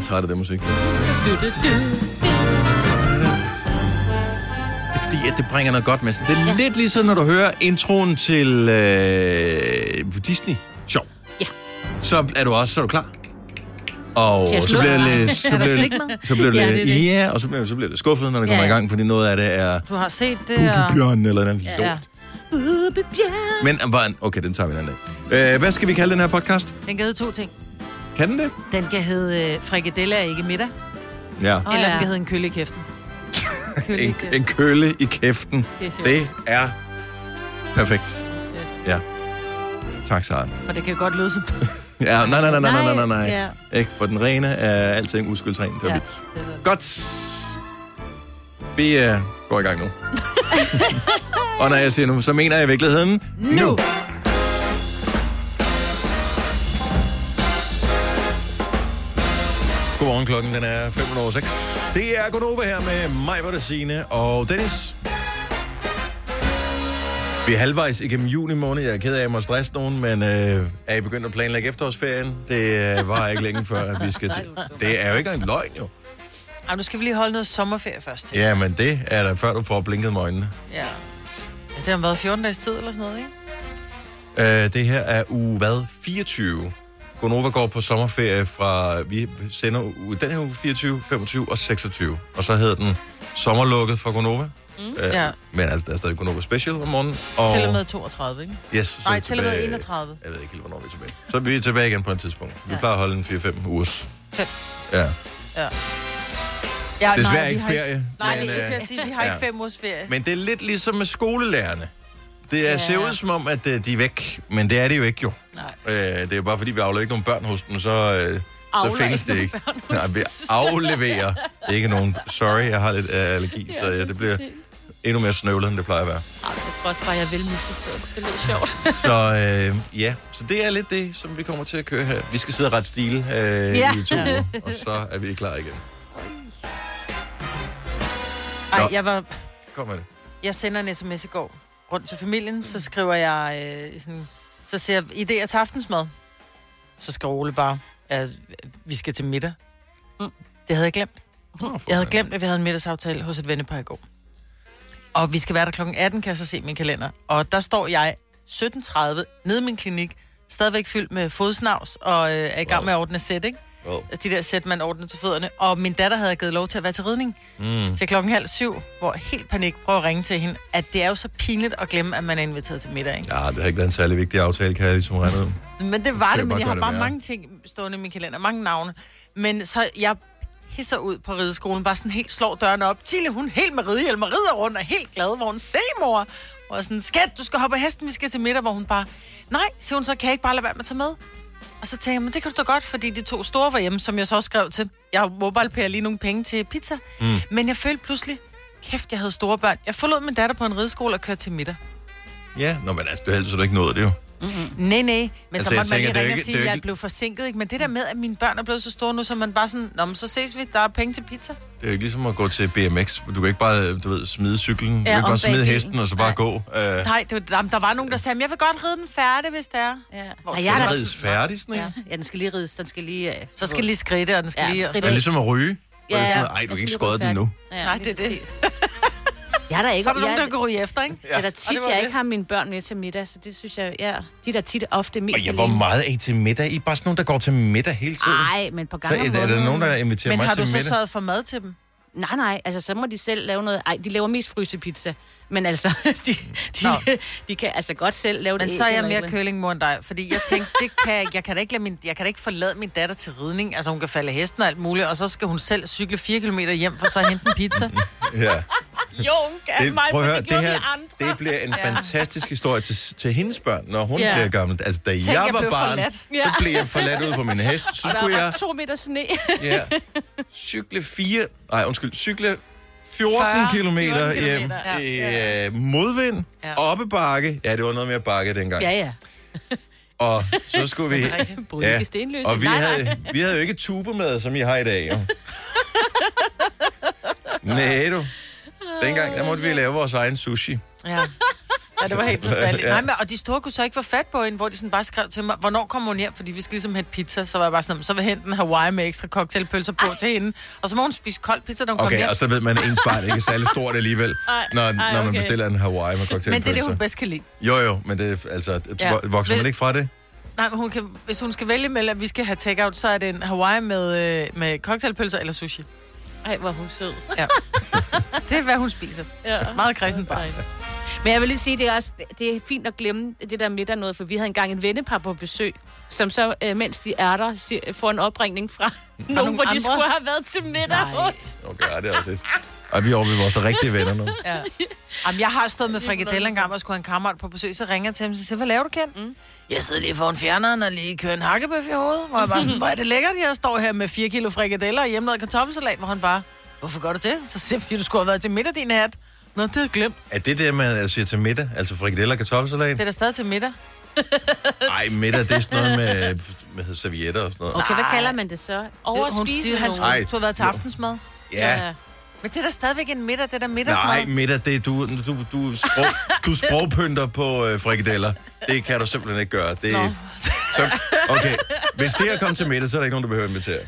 aldrig træt af den musik. Du, du, du. Det er fordi, at det bringer noget godt med sig. Det er ja. lidt ligesom, når du hører introen til øh, Disney Show. Ja. Så er du også så er du klar. Og så bliver det lidt, så Er der bliver, det- så bliver det Ja, lidt, det det. ja, og så bliver, så bliver det skuffet, når det Ja, kommer i ja. gang, fordi noget af det er Du har set det, og... Bjørn eller noget Ja. lort. Men okay, den tager vi en anden dag. Øh, hvad skal vi kalde den her podcast? Den hedde to ting. Kan den det? Den kan hedde øh, frikadelle er ikke middag, Ja. Eller ja. den kan hedde en kølle i kæften. Kølle i En, kæften. en køle i kæften. Det er sjovt. Det er perfekt. Yes. Ja. Tak, Sara. For det kan godt lyde som... Ja, nej, nej, nej, nej, nej, nej, nej. Ja. Ikke? For den rene er alting uskyldsren. Det er Ja. er det. Godt. Vi uh, går i gang nu. Og når jeg siger nu, så mener jeg i virkeligheden Nu! Godmorgen, klokken den er 5.06. Det er Gunova her med mig, Signe og Dennis. Vi er halvvejs igennem juni måned. Jeg er ked af, at jeg må stresse nogen, men øh, er I begyndt at planlægge efterårsferien? Det øh, var ikke længe før, at vi skal til. Det er jo ikke engang løgn, jo. Ej, nu skal vi lige holde noget sommerferie først. Ja, men det er da før, du får blinket med øjnene. Ja. ja det har været 14 dages tid eller sådan noget, ikke? Øh, det her er uge, hvad? 24. Gonova går på sommerferie fra, vi sender uge, den her uge 24, 25 og 26. Og så hedder den Sommerlukket for Gonova. Mm. Øh, Ja. Men altså, der er stadig Gonova Special om morgenen. Og, Til og med 32, ikke? Yes, så er Nej, til og med tilbage- 31. Jeg ved ikke helt, hvornår vi er tilbage. Så er vi tilbage igen på et tidspunkt. Vi Ja. plejer at holde en 4-5 ugers. Fem. Ja. Ja. ja Desværre vi ikke ferie. Nej, men, jeg skulle til øh, at sige, vi har ja. ikke fem ugers ferie. Men det er lidt ligesom med skolelærerne. Det er, Ja. ser ud som om, at øh, de er væk, men det er de jo ikke jo. Nej. Øh, det er bare fordi, vi afleverer ikke nogen børn hos dem, så, øh, så findes det ikke Nej, vi afleverer ikke nogen. Sorry, jeg har lidt øh, allergi, så ja, det bliver endnu mere snøvlet, end det plejer at være. Ej, jeg tror også bare, jeg vil misforstå det. Det lyder sjovt. Så øh, ja, så det er lidt det, som vi kommer til at køre her. Vi skal sidde og rette stil øh, Ja. i to uger, og så er vi klar igen. Ej, Nå. jeg var... Kom med det. Jeg sender en sms i går rundt til familien, så skriver jeg øh, sådan, så siger jeg, idéer til aftensmad. Så skriver Ole bare, at vi skal til middag. Mm. Det havde jeg glemt. Jeg havde glemt, at vi havde en middagsaftale hos et vennepar i går. Og vi skal være der klokken 18, kan jeg så se min kalender. Og der står jeg 17.30 nede i min klinik, stadigvæk fyldt med fodsnavs, og øh, er i gang med at ordne sæt, ikke? Wow. De der sæt, man ordner til fødderne. Og min datter havde givet lov til at være til ridning Mm. til klokken halv syv, hvor helt panik prøver at ringe til hende, at det er jo så pinligt at glemme, at man er inviteret til middag, ikke? Ja, det har ikke været en særlig vigtig aftale, kan jeg ligesom regne. Men det var kan det, men jeg har det bare mange ting stående i min kalender, mange navne. Men så jeg hisser ud på rideskolen, bare sådan helt slår døren op. Tille, hun helt med ridehjelm og rider rundt og helt glad, hvor hun se mor. Og sådan, skat, du skal hoppe af hesten, vi skal til middag, hvor hun bare, nej, siger hun så, kan jeg ikke bare lade være med at tage med? Og så tænker jeg, men det kan du da godt, fordi de to store var hjemme, som jeg så også skrev til. Jeg mobile lige nogle penge til pizza. Mm. Men jeg følte pludselig, kæft, jeg havde store børn. Jeg forlod min datter på en rideskole og kørte til middag. Ja, nå, men altså, du helst, så du ikke nået det jo. Nej, nej. Men Altså, så måtte man lige ringe og ikke- sige, er at jeg ikke- blev forsinket. Ikke? Men det der med, at mine børn er blevet så store nu, så man bare sådan, Nå, men så ses vi, der er penge til pizza. Det er jo ikke ligesom at gå til BMX. Du kan ikke bare, du ved, smide cyklen. Du Ja, kan ikke bare smide hesten, og så bare Nej. gå. Uh, Nej, det var, der var nogen, der sagde, "Men jeg vil godt ride den færdig, hvis det er. Ja. Hvor Ej, jeg er rides færdig, sådan. Ja. ja, den skal lige rides. Den skal lige... øh, Så skal lige skridte, og den skal Ja, lige... skridte. Det er ligesom at ryge. Ja, er ja, noget, Ej, du kan ikke skåde den nu. Ja, Nej, det er det. Jeg er der ikke. Så er der jeg, nogen, der kan ryge efter, ikke? Det er da Og tit, var jeg det. ikke har mine børn med til middag, så det synes jeg, ja, de er da tit ofte mest Og ja, hvor meget er I til middag? I er bare sådan nogen, der går til middag hele tiden. Nej, men på så gang er, er der nogen, der inviterer Men mig har til du så middag? sørget for mad til dem? Nej, nej, altså så må de selv lave noget. Ej, de laver mest frysepizza. Men altså, de, de, Nå. de kan altså godt selv lave det. Men så er jeg mere kølingmor end dig, fordi jeg tænkte, det kan jeg, jeg kan da ikke lade min, jeg kan da ikke forlade min datter til ridning. Altså hun kan falde hesten og alt muligt, og så skal hun selv cykle 4 km hjem for så at hente en pizza. Ja. Jo, kan Det, prøv at høre, det her det bliver en fantastisk historie til, til hendes børn, når hun Ja. bliver gammel. Altså, da jeg jeg var blev barn, forladt. så Ja. blev jeg forladt ud på min hest. Så Der skulle jeg to meter sne. ja, cykle fire... Nej, undskyld, cykle 14 40 kilometer 14 hjem kilometer, i øh, modvind, Ja. oppe bakke. Ja, det var noget mere bakke dengang. ja, ja. Og så skulle vi... Stenløse. og vi havde, vi havde jo ikke tubermad, som I har i dag, jo. Nej, du. Dengang, der måtte vi lave vores egen sushi. Ja. Ja, det var helt forfærdeligt. Nej, men, og de store kunne så ikke få fat på hende, hvor de sådan bare skrev til mig, hvornår kommer hun hjem, fordi vi skal ligesom hente pizza. Så var jeg bare sådan, så vil hente en Hawaii med ekstra cocktailpølser på til hende. Og så må hun spise kold pizza, når hun kommer Okay, hjem. og så ved man, at ens barn ikke er særlig stort alligevel, når, ej, når man okay. bestiller en Hawaii med cocktailpølser. Men det er det, hun bedst kan lide. Jo, jo, men det er, altså, Ja. vokser man ikke fra det? Nej, men hun kan, hvis hun skal vælge mellem, at vi skal have takeout, så er det en Hawaii med, øh, med cocktailpølser eller sushi. Ej, hvor hun sød. Ja. det er, hvad hun spiser. Ja. Meget kristen barn. Men jeg vil lige sige, det er, også, det er fint at glemme det der middag noget, for vi havde engang en vennepar på besøg, som så, øh, mens de er der, si- får en opringning fra nogen, nogle hvor de andre? skulle have været til middag Nej. hos. Okay, ja, det er også lidt. Ej, vi er over ved vores rigtige venner nu. Ja. Jamen, jeg har stået med frikadeller en gang, og skulle have en kammerat på besøg, så ringer jeg til ham og siger, hvad laver du, Ken? Mm. Jeg sidder lige foran fjerneren og lige kører en hakkebøf i hovedet, hvor jeg bare sådan, hvor er det lækkert, jeg står her med 4 kilo frikadeller og hjemmelavet kartoffelsalat, hvor han bare, hvorfor gør du det? Så siger du skulle have været til middag, din hat. Nå, det har jeg glemt. Er det det, man siger til middag? Altså frikadeller og kartoffelsalat? Det er da stadig til middag. Ej, middag, det er sådan noget med, med servietter og sådan noget. Okay, hvad kalder man det så? Over at Hun- han skulle, Ej. du har været til aftensmad. Ja, Men det er da stadigvæk en middag, det er da middagsmad. nej, middag, det er du, du, du, sprog, du sprogpynter på øh, frikadeller. Det kan du simpelthen ikke gøre. Det, Nå. så, okay, hvis det er kommet til middag, så er der ikke nogen, der behøver at invitere.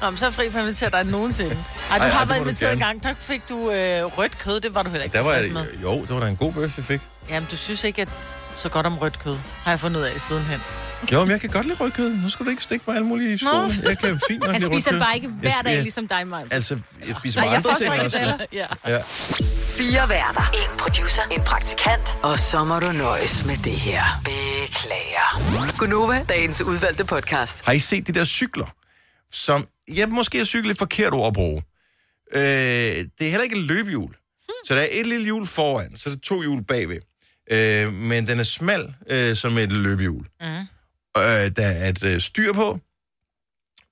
Nå, men så er fri for at invitere dig nogensinde. Ej, du Ej, ej, har det været inviteret en gang. Der fik du øh, rødt kød, det var du heller ikke Der var, med. jo, det var da en god bøf, jeg fik. Jamen, du synes ikke, at så godt om rødt kød, har jeg fundet ud af sidenhen. Jo, men jeg kan godt lide rødkød. Nu skal du ikke stikke mig alle mulige skoene. Jeg kan fint nok Han spiser bare ikke hver dag, jeg- ligesom dig, Maja. Altså, jeg spiser Nej, jeg andre ting også. Ja. Ja. Fire værter. En producer. En praktikant. Og så må du nøjes med det her. Beklager. Gunova, dagens udvalgte podcast. Har I set de der cykler, som... Ja, måske er cykel et forkert ord at bruge. Øh, det er heller ikke et løbehjul. Så der er et lille hjul foran, så er der to hjul bagved. Øh, men den er smal øh, som et løbehjul. Mm. Øh, der er et øh, styr på.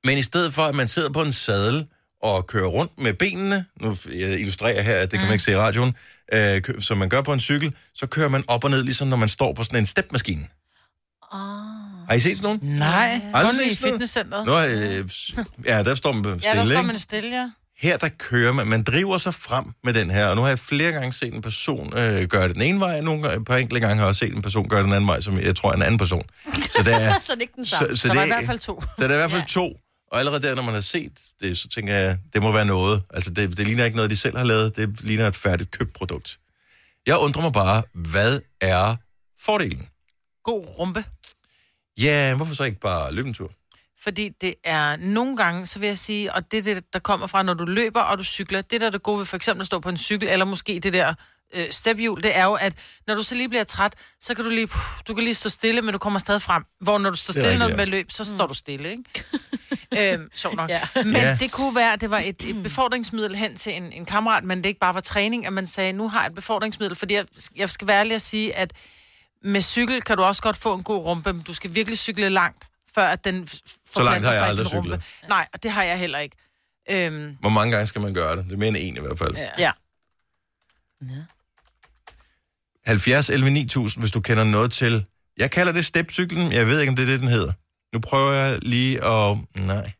Men i stedet for, at man sidder på en sadel og kører rundt med benene, nu jeg illustrerer her, at det kan man ikke se i radioen, øh, som man gør på en cykel, så kører man op og ned, ligesom når man står på sådan en stepmaskine. Oh. Har I set sådan nogen? Nej, Aldrig kun i set noget? fitnesscenteret. Nå, øh, ja, der står man stille, Ja, der står ikke? man stille, ja. Her der kører man, man driver sig frem med den her, og nu har jeg flere gange set en person øh, gøre det den ene vej, og nogle gange, et par enkelte gange har jeg også set en person gøre det den anden vej, som jeg tror er en anden person. Så, det er, Så er det ikke den samme. så, Så der det, var i hvert fald to. Så der er i hvert fald to, og allerede der, når man har set det, så tænker jeg, det må være noget. Altså, det, det ligner ikke noget, de selv har lavet, det ligner et færdigt købt produkt. Jeg undrer mig bare, hvad er fordelen? God rumpe. Ja, hvorfor så ikke bare løbe en tur? Fordi det er nogle gange, så vil jeg sige, og det er det, der kommer fra, når du løber og du cykler, det der er det gode ved for eksempel at stå på en cykel, eller måske det der øh, stephjul, det er jo, at når du så lige bliver træt, så kan du lige, puh, du kan lige stå stille, men du kommer stadig frem. Hvor når du står stille, når du rigtigt, med løb, så står du stille, ikke? øhm, sjov nok. Ja. Men Ja. det kunne være, at det var et, et befordringsmiddel hen til en, en kammerat, men det ikke bare var træning, at man sagde, nu har jeg et befordringsmiddel, fordi jeg, jeg skal være ærlig at sige, at med cykel kan du også godt få en god rumpe, men du skal virkelig cykle langt, før at den Så langt har jeg aldrig cyklet. Nej, og det har jeg heller ikke. Øhm, Hvor mange gange skal man gøre det? Det er mere end en i hvert fald. Ja. ja. 70 11 9000, hvis du kender noget til... Jeg kalder det stepcyklen. Jeg ved ikke, om det er det, den hedder. Nu prøver jeg lige at... Nej.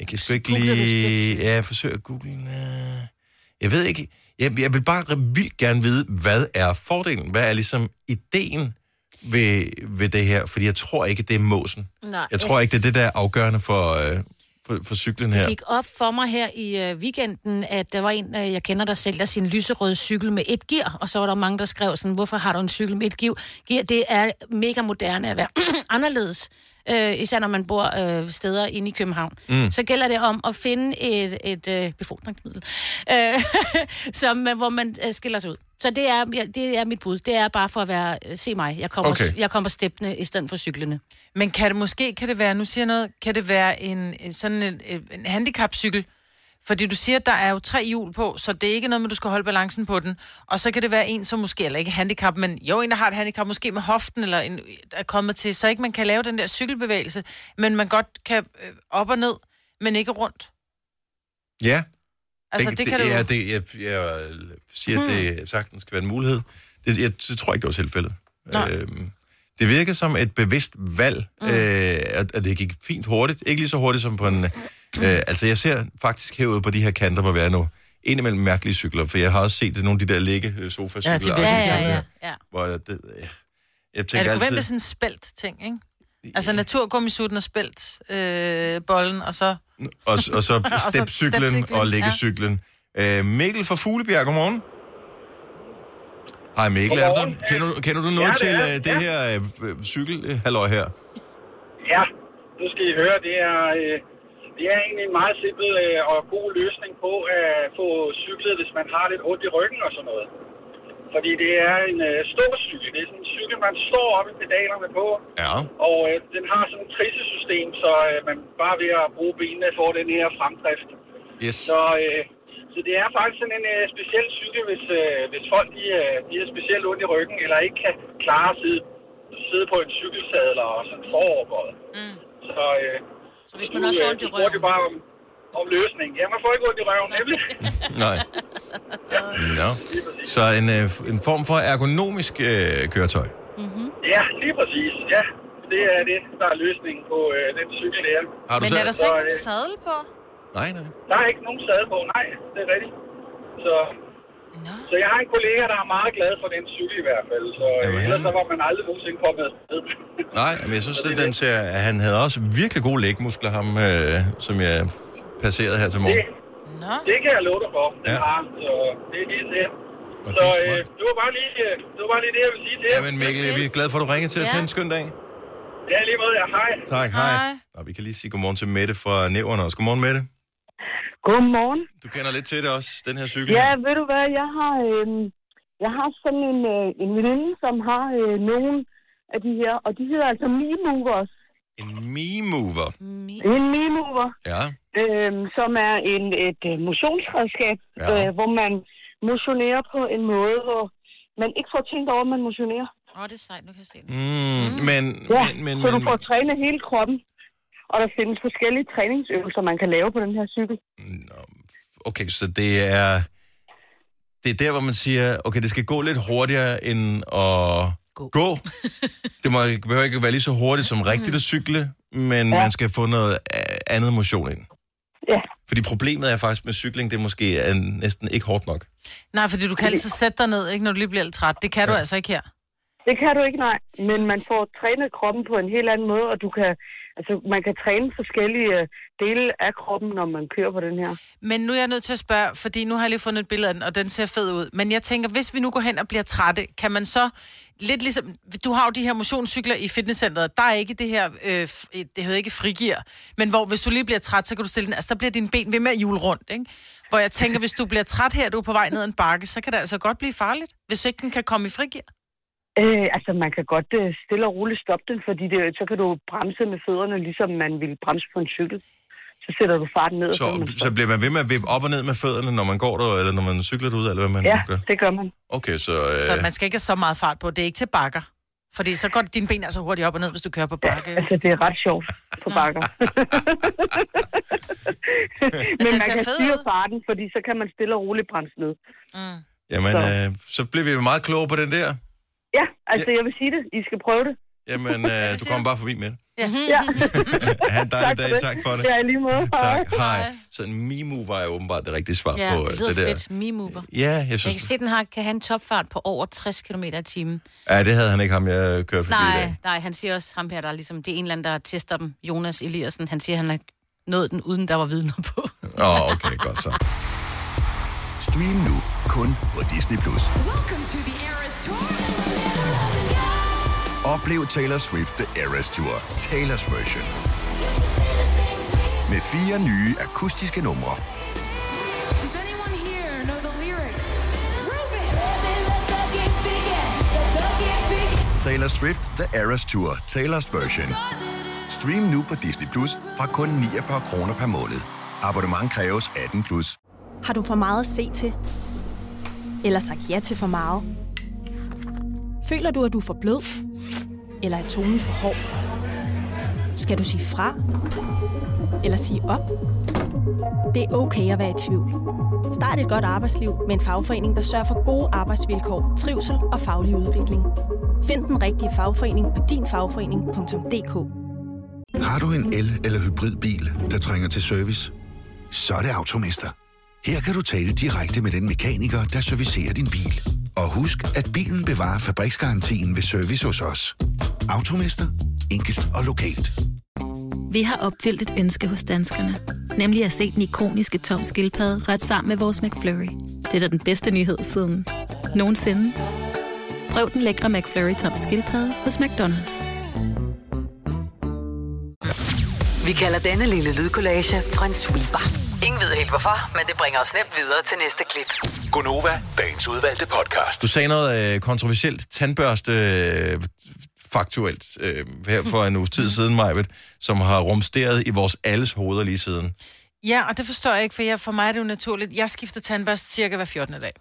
Jeg kan sgu ikke lige... Ja, jeg forsøger at google... øh. Jeg ved ikke... Jeg, jeg vil bare vildt gerne vide, hvad er fordelen? Hvad er ligesom ideen ved, ved det her? Fordi jeg tror ikke, det er måsen. Nej, Jeg tror ikke, det er det, der er afgørende for, øh, for, for cyklen her. Det gik op for mig her i øh, weekenden, at der var en, øh, jeg kender, der sælger sin lyserøde cykel med et gear, og så var der mange, der skrev sådan, hvorfor har du en cykel med et gear? gear det er mega moderne at være anderledes, øh, især når man bor øh, steder inde i København. Mm. Så gælder det om at finde et, et øh, befordringsmiddel, øh, som, øh, hvor man øh, skiller sig ud. Så det er, det er mit bud. Det er bare for at være, øh, se mig, jeg kommer, Okay. jeg kommer steppende i stedet for cyklerne. Men kan det måske, kan det være, nu siger jeg noget, kan det være en, en sådan en, en handicapcykel? Fordi du siger, at der er jo tre hjul på, så det er ikke noget med, at du skal holde balancen på den. Og så kan det være en, som måske, eller ikke handicap, men jo en, der har et handicap, måske med hoften, eller en, der er kommet til, så ikke man kan lave den der cykelbevægelse, men man godt kan øh, op og ned, men ikke rundt. Ja, Altså, det, det kan det, det, ja, det, jeg, jeg siger, at det sagtens skal være en mulighed. Det, jeg, det tror jeg ikke, det var tilfældet. Nej. Øhm, det virker som et bevidst valg, mm. øh, at, at det gik fint hurtigt. Ikke lige så hurtigt som på en... Øh, altså, jeg ser faktisk herude på de her kanter, hvor vi er nu, indimellem mærkelige cykler, for jeg har også set det, nogle af de der ligge øh, sofa-cykler. Ja, de Ja, virkelig ja, ja. ja. Hvor jeg, det, jeg, jeg Er tænker det forventet altid... sådan en spelt ting, ikke? Altså naturgummisutten og spelt øh, bollen, og så... Og, og så stepcyklen stepcyklen, og læggecyklen. Ja. Øh, Mikkel fra Fuglebjerg, godmorgen. Hej Mikkel, er du, kender, du, kender du noget Ja, til det er. øh, det her øh, cykel halløj her? Ja, nu skal I høre, det er, øh, det er egentlig en meget simpel øh, og god løsning på at få cyklet, hvis man har lidt ondt i ryggen og sådan noget. Fordi det er en øh, ståcykel. Det er sådan en cykel, man står op i pedalerne på, Ja. og øh, den har sådan et trissesystem, så øh, man bare ved at bruge benene får den her fremdrift. Yes. Så, øh, så det er faktisk sådan en øh, speciel cykel, hvis, øh, hvis folk de, øh, de er specielt ondt i ryggen, eller ikke kan klare at sidde, sidde på en cykelsadler og sådan foroverbøjet. Mm. Så, øh, Så hvis man også har ondt i røven. bare om, om løsning. Ja, man får ikke ondt i røven, nemlig. Nej. Nå. Så en, øh, en form for ergonomisk øh, køretøj. ja, lige præcis. Ja, det er det, der er løsningen på øh, den cykel der. Har du Men er der så ikke nogen øh, sadel på? Nej, nej. Der er ikke nogen sadel på, nej, det er rigtigt. Så, Nå. så jeg har en kollega, der er meget glad for den cykel i hvert fald. Så Jamen, Jamen, ellers han- så var man aldrig nogensinde kommet afsted. Nej, men jeg synes, at den ser, at han havde også virkelig gode lægmuskler, ham, øh, som jeg passerede her til det, morgen. Nå. det kan jeg love dig for. Den Ja. har, så det er helt det. Så det øh, det, var bare lige, øh, det var bare lige det, jeg vil sige til jer. Jamen Mikkel, vi er glade for, at du ringede til os. Ja. En skøn dag. Ja, lige måde, ja. Hej. Tak, hej. Hej. Og vi kan lige sige godmorgen til Mette fra Næverne også. Godmorgen, Mette. Godmorgen. Du kender lidt til det også, den her cykel. Ja, ved du hvad, jeg har, øh, jeg har sådan en, øh, en veninde, som har øh, nogle af de her, og de hedder altså Me-Movers. En Me-Mover. Mi- En Me-Mover, Ja. øh, som er en, et øh, motionsredskab, Ja. øh, hvor man motionerer på en måde, hvor man ikke får tænkt over, at man motionerer. Åh, det er sejt, nu kan jeg se det. Mm, men, Ja, men, men, så du men, får trænet hele kroppen. Og der findes forskellige træningsøvelser, man kan lave på den her cykel. Nå, Okay, så det er... Det er der, hvor man siger, okay, det skal gå lidt hurtigere end at Gå. gå. Det må, behøver ikke være lige så hurtigt som rigtigt at cykle, men ja. Ja. man skal få noget andet motion ind. Ja. Fordi problemet er faktisk med cykling, det måske er næsten ikke hårdt nok. Nej, fordi du kan altid sætte dig ned, ikke, når du lige bliver lidt træt. Det kan du altså ikke her. Det kan du ikke, nej. Men man får trænet kroppen på en helt anden måde, og du kan, altså, man kan træne forskellige øh, dele af kroppen, når man kører på den her. Men nu er jeg nødt til at spørge, fordi nu har jeg lige fundet et billede af den, og den ser fed ud. Men jeg tænker, hvis vi nu går hen og bliver trætte, kan man så lidt ligesom... Du har jo de her motionscykler i fitnesscenteret. Der er ikke det her... Øh, det hedder ikke frigir. Men hvor hvis du lige bliver træt, så kan du stille den... Altså, der bliver dine ben ved med at hjule rundt, ikke? Hvor jeg tænker, hvis du bliver træt her, du er på vej ned ad en bakke, så kan det altså godt blive farligt, hvis ikke den kan komme i frigir. Øh, altså, man kan godt øh, stille og roligt stoppe den, fordi det, så kan du bremse med fødderne, ligesom man ville bremse på en cykel. Så sætter du farten ned. og Så, man så bliver man ved med at vippe op og ned med fødderne, når man går der, eller når man cykler derud, eller hvad man Ja, gør. det gør man. Okay, så... Øh, Så man skal ikke have så meget fart på. Det er ikke til bakker. Fordi så går dine ben altså hurtigt op og ned, hvis du kører på bakke. Altså, det er ret sjovt på bakker. Men man ser kan styre ud. farten, fordi så kan man stille og roligt bremse ned. Mm. jamen, så- øh, så bliver vi meget klogere på den der. Ja, altså, jeg vil sige det. I skal prøve det. Jamen, øh, du kommer bare forbi med det. Ja, Ha' en dejlig dag. det. Tak for det. Ja, i lige måde. Tak, hej. Så en Me-Move er åbenbart det rigtige svar Ja, på øh, det lyder det der. fedt. Me-mover. Ja, jeg Jeg kan synes... se, den har, kan have en topfart på over 60 km i timen. Ja, det havde han ikke ham, jeg kørte forbi i Nej, dag. nej, han siger også, ham her, der er ligesom, det er en eller anden, der tester dem, Jonas Eliassen, han siger, han har nået den, uden der var vidner på. Åh, oh, okay, godt så. Stream nu kun på Disney+. Plus. Oplev Taylor Swift The Eras Tour, Taylor's version. Med fire nye akustiske numre. Does anyone here know the lyrics? Taylor Swift The Eras Tour, Taylor's version. Stream nu på Disney Plus fra kun 49 kroner per måned. Abonnement kræves 18 plus. Har du for meget at se til? Eller sagt ja til for meget? Føler du, at du er for blød? Eller er tonen for hård? Skal du sige fra? Eller sige op? Det er okay at være i tvivl. Start et godt arbejdsliv med en fagforening, der sørger for gode arbejdsvilkår, trivsel og faglig udvikling. Find den rigtige fagforening på dinfagforening.dk Har du en el- eller hybridbil, der trænger til service? Så er det Automester. Her kan du tale direkte med den mekaniker, der servicerer din bil. Og husk, at bilen bevarer fabriksgarantien ved service hos os. Automester. Enkelt og lokalt. Vi har opfyldt et ønske hos danskerne. Nemlig at se den ikoniske tom skildpadde ret sammen med vores McFlurry. Det er da den bedste nyhed siden nogensinde. Prøv den lækre McFlurry tom skildpadde hos McDonald's. Vi kalder denne lille lydkollage en sweeper. Ingen ved helt hvorfor, men det bringer os nemt videre til næste klip. Gonova, dagens udvalgte podcast. Du sagde noget øh, kontroversielt tandbørste øh, faktuelt øh, her for en uges tid siden, Majbet, som har rumsteret i vores alles hoveder lige siden. Ja, og det forstår jeg ikke, for jeg, for mig er det jo naturligt. Jeg skifter tandbørste cirka hver 14. dag.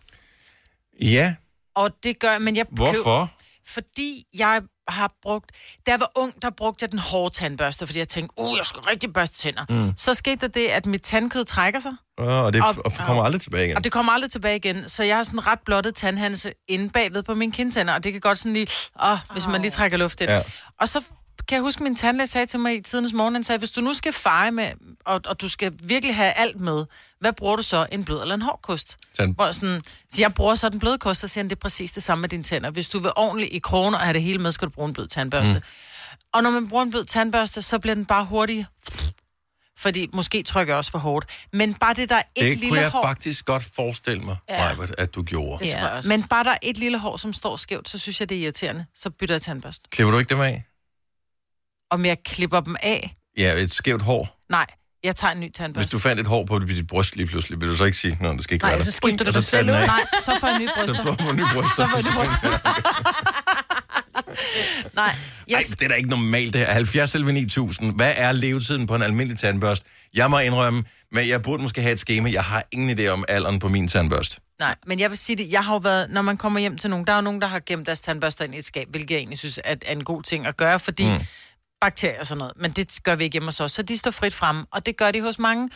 Ja, Og det gør men jeg hvorfor? Fordi jeg har brugt... Da jeg var ung, der brugte jeg den hårde tandbørste, fordi jeg tænkte, uh, jeg skal rigtig børste tænder. Mm. Så skete der det, at mit tandkød trækker sig, Oh, og det og, og kommer aldrig tilbage igen. og det kommer aldrig tilbage igen. Så jeg har sådan ret blottet tandhanse inde bagved på mine kindtænder, og det kan godt sådan lige... Åh, hvis man lige trækker luft i det. Ja. Ja. Og så kan jeg huske, min tandlæge sagde til mig i tidens morgen, han sagde, hvis du nu skal feje med, og, og du skal virkelig have alt med, hvad bruger du så? En blød eller en hård kost? Tand- Hvor sådan, så jeg bruger så den bløde kost, så siger han, det er præcis det samme med dine tænder. Hvis du vil ordentligt i kroner og have det hele med, skal du bruge en blød tandbørste. Mm. Og når man bruger en blød tandbørste, så bliver den bare hurtig. Fordi måske trykker jeg også for hårdt. Men bare det, der er et Det lille kunne jeg hår... faktisk godt forestille mig, Ja. Majbet, at du gjorde. Ja, men bare der er et lille hår, som står skævt, så synes jeg, det er irriterende. Så bytter jeg tandbørste. Klipper du ikke dem af? Om jeg klipper dem af? Ja, et skævt hår. Nej, jeg tager en ny Hvis tandbørste. du fandt et hår på dit bryst lige pludselig, vil du så ikke sige, at det skal ikke Nej, være der? så skifter du tage selv ud. Nej, så får jeg nye bryster. Så får du nye bryster. Så får jeg nye bryster. Nej, Ej, det er da ikke normalt det her. 70 selv 9000. Hvad er levetiden på en almindelig tandbørst? Jeg må indrømme, men jeg burde måske have et schema. Jeg har ingen idé om alderen på min tandbørst. Nej, men jeg vil sige det, jeg har jo været, når man kommer hjem til nogen, der er jo nogen, der har gemt deres tandbørster ind i et skab, hvilket jeg egentlig synes er, er en god ting at gøre, fordi mm. Bakterier og sådan noget, men det gør vi ikke hjemme hos os, så de står frit frem, og det gør de hos mange.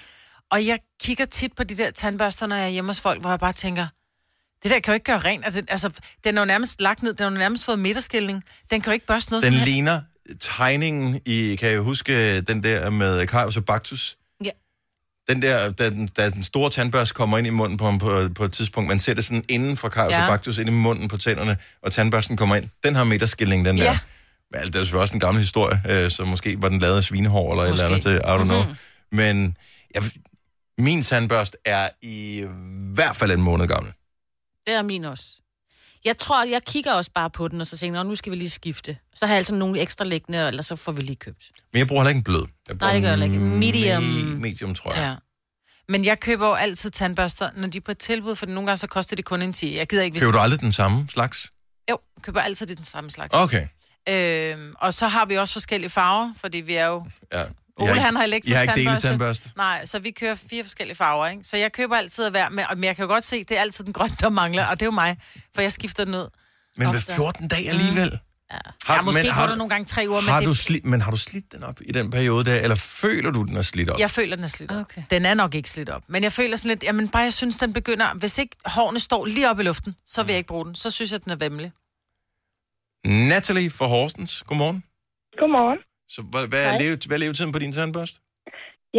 Og jeg kigger tit på de der tandbørster, når jeg er hjemme hos folk, hvor jeg bare tænker, det der kan jo ikke gøre rent. Altså, altså den er jo nærmest lagt ned, den har jo nærmest fået midterskilning. Den kan jo ikke børste noget Den som helst. ligner tegningen i, kan jeg huske, den der med Kaius og Bactus? Ja. Den der, da den, da den store tandbørste kommer ind i munden på, på, på et tidspunkt, man ser det sådan inden fra Kaius Ja. og Bactus ind i munden på tænderne, og tandbørsten kommer ind. Den har midterskilning, den der. Ja. Men altså, det er selvfølgelig også en gammel historie, øh, så måske var den lavet af svinehår eller et eller andet til, I don't know. Mhm. Men jeg, min tandbørste er i hvert fald en måned gammel. Det er min også. Jeg tror, jeg kigger også bare på den, og så tænker jeg, "Nå, nu skal vi lige skifte. Så har jeg altså nogle ekstra liggende, eller så får vi lige købt. Men jeg bruger heller ikke en blød. Jeg bruger Nej, det gør jeg ikke. Medium. Me- medium, tror jeg. Ja. Men jeg køber jo altid tandbørster, når de er på et tilbud, for nogle gange så koster det kun en 10. Jeg gider ikke, hvis Køber du aldrig den samme slags? Jo, køber altid den samme slags. Okay. Øhm, og så har vi også forskellige farver, fordi vi er jo... Ja. Ole, han har elektrisk Jeg har ikke tandbørste. deletandbørste. Nej, så vi kører fire forskellige farver, ikke? Så jeg køber altid at være med, men jeg kan jo godt se, det er altid den grønne, der mangler, og det er jo mig, for jeg skifter den ud. Men ved Ofte. 14 dage alligevel? Ja, ja måske går der nogle gange tre uger, men har det, du slidt, men har du slidt den op i den periode der, eller føler du, den er slidt op? jeg føler, den er slidt op. Okay. Den er nok ikke slidt op, men jeg føler sådan lidt, jamen bare jeg synes, den begynder, hvis ikke hårene står lige op i luften, så vil jeg ikke bruge den. Så synes jeg, den er vemmelig. Natalie fra Horsens, godmorgen. Godmorgen. Så hvad, hvad, er, Hej. leve, hvad er levetiden på din tandbørste?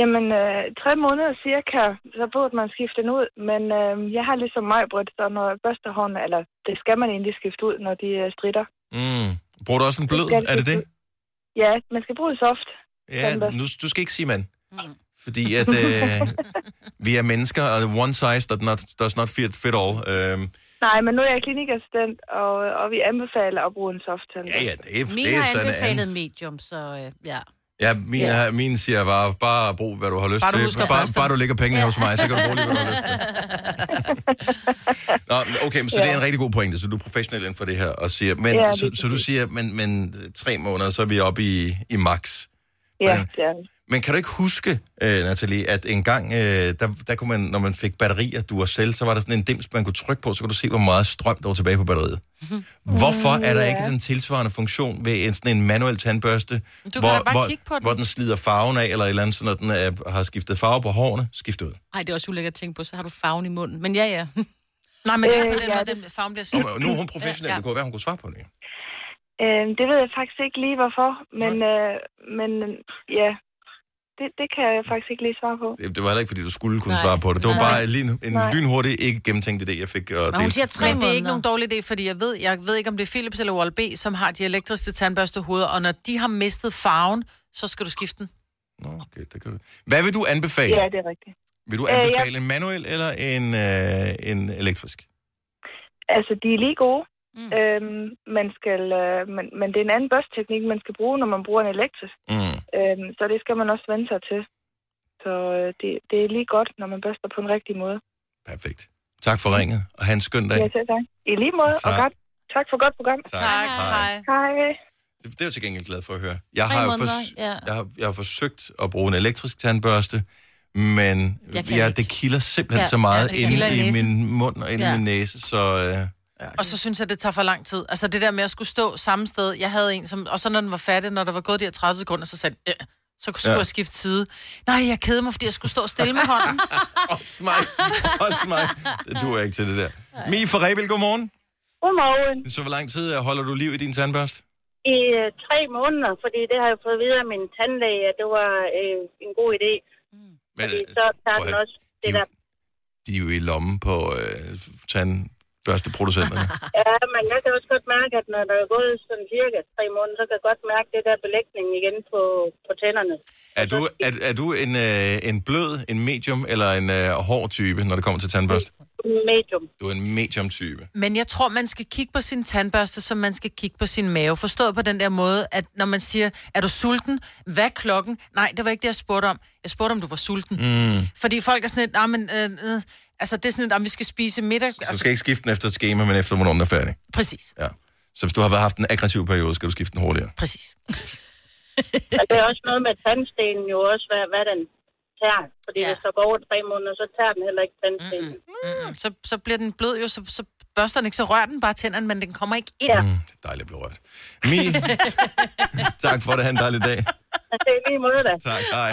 Jamen, øh, tre måneder cirka, så burde man skifte den ud. Men øh, jeg har ligesom mig, Britt, så når hårene, eller det skal man egentlig skifte ud, når de øh, stritter. Mm. Bruger du også en blød? Er det det? Ja, man skal bruge soft. Ja, nu, du skal ikke sige mand. Fordi at øh, vi er mennesker, og one size does not, does not fit, fit all. Øhm, Nej, men nu er jeg klinikassistent, og, og vi anbefaler at bruge en soft tand. Ja, ja, det er, Min det er har sådan anbefalet medium, så øh, ja. Ja, min, Ja. ja. min siger bare, bare brug, hvad du har lyst Bare du til. bare, bare du lægger pengene Ja. hos mig, så kan du bruge lige, hvad du har lyst til. Nå, okay, men så det er en rigtig god pointe, så du er professionel inden for det her, og siger, men, Ja, så, lige så du siger, men, men tre måneder, så er vi oppe i, i max. Ja, er det. Men kan du ikke huske, øh, Nathalie, at en gang, øh, der, der kunne man, når man fik batterier, du var selv, så var der sådan en dims, man kunne trykke på, så kunne du se, hvor meget strøm der var tilbage på batteriet. Hvorfor er der ja. ikke den tilsvarende funktion ved en, sådan en manuel tandbørste, Du kan hvor, bare hvor, kigge på den. hvor den slider farven af, eller et eller andet, så når den er, har skiftet farve på hårene, skift ud. Ej, det er også ulækkert at tænke på, så har du farven i munden. Men ja, ja. Nej, men det er på Øh, den ja, måde, den farven bliver men nu er hun professionel, ja, ja. det kunne være, hun kunne svare på det. Øh, det ved jeg faktisk ikke lige, hvorfor. Men, øh, men øh, ja, det, det kan jeg faktisk ikke lige svare på. Det, det var heller ikke, fordi du skulle kunne Nej. svare på det. Det var Nej. bare lige en, en lynhurtig, ikke gennemtænkt idé, jeg fik. Og Men det er ikke nogen dårlig idé, fordi jeg ved, jeg ved ikke, om det er Philips eller Oral-B, som har de elektriske tandbørstehoveder, og når de har mistet farven, så skal du skifte den. Okay, det kan du. Hvad vil du anbefale? Ja, det er rigtigt. Vil du Øh, anbefale en manuel eller en, øh, en elektrisk? Altså, de er lige gode. Mm. Øhm, man skal, øh, men, men det er en anden børsteknik, man skal bruge, når man bruger en elektrisk. Mm. Øhm, så det skal man også vende sig til. Så øh, det, det er lige godt, når man børster på en rigtig måde. Perfekt. Tak for ringet, og have en skøn dag. Ja, selv tak. I lige måde, og Tak. godt. Tak for godt program. Tak. Tak. Hej. Hej. Det, er jeg til gengæld glad for at høre. Jeg har, jo måneder, fors- ja. jeg, har, jeg har forsøgt at bruge en elektrisk tandbørste, men Jeg ja, ikke. det kilder simpelthen Ja, så meget ja, inde i min mund og inde Ja. i min næse, så... Øh, Og så synes jeg, det tager for lang tid. Altså det der med at skulle stå samme sted. Jeg havde en, som, og så når den var færdig, når der var gået de her 30 sekunder, så sagde den, øh, så skulle Ja. jeg skifte side. Nej, jeg kede mig, fordi jeg skulle stå stille med hånden. Også mig. Også mig. Det duer ikke til det der. Mi fra Rebild, godmorgen. Godmorgen. Så hvor lang tid øh, holder du liv i din tandbørste? I øh, tre måneder, fordi det har jeg fået videre af min tandlæge, at det var øh, en god idé. Men, Fordi så tager den også det der... De er jo i lommen på øh, tandbørsteproducenterne. Ja, men jeg kan også godt mærke, at når der er gået sådan cirka tre måneder, så kan jeg godt mærke det der belægning igen på, på tænderne. Er du, er, er du en, øh, en blød, en medium eller en øh, hård type, når det kommer til tandbørste? Medium. Du er en medium type. Men jeg tror, man skal kigge på sin tandbørste, som man skal kigge på sin mave. Forstået på den der måde, at når man siger, er du sulten? Hvad er klokken? Nej, det var ikke det, jeg spurgte om. Jeg spurgte, om du var sulten. Mm. Fordi folk er sådan lidt, "Nå, men, øh, øh, altså det er sådan om vi skal spise middag. Så du Altså, skal ikke skifte den efter et schema, men efter, hvornår den er færdig. Præcis. Ja. Så hvis du har været- haft en aggressiv periode, skal du skifte den hurtigere. Præcis. Og det er også noget med tandstenen jo også, hvad, hvad den tager. Fordi ja. hvis der går over tre måneder, så tager den heller ikke tandstenen. Mm, så, så bliver den blød jo, så, så børster den ikke, så rører den bare tænderne, men den kommer ikke ind. Ja. Mm, det er dejligt at blive rørt. Mi, tak for det. Ha' en dejlig dag. Det er lige måde da. Tak, hej.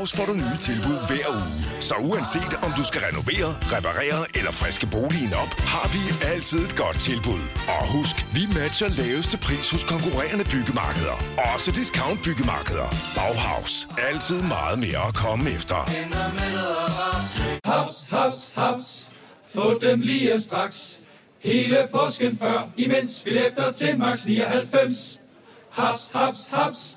Bauhaus får du nye tilbud hver uge. Så uanset om du skal renovere, reparere eller friske boligen op, har vi altid et godt tilbud. Og husk, vi matcher laveste pris hos konkurrerende byggemarkeder. Også discount byggemarkeder. Bauhaus. Altid meget mere at komme efter. Haps, haps, haps. Få dem lige straks. Hele påsken før, imens billetter til max 99. Haps, haps, haps.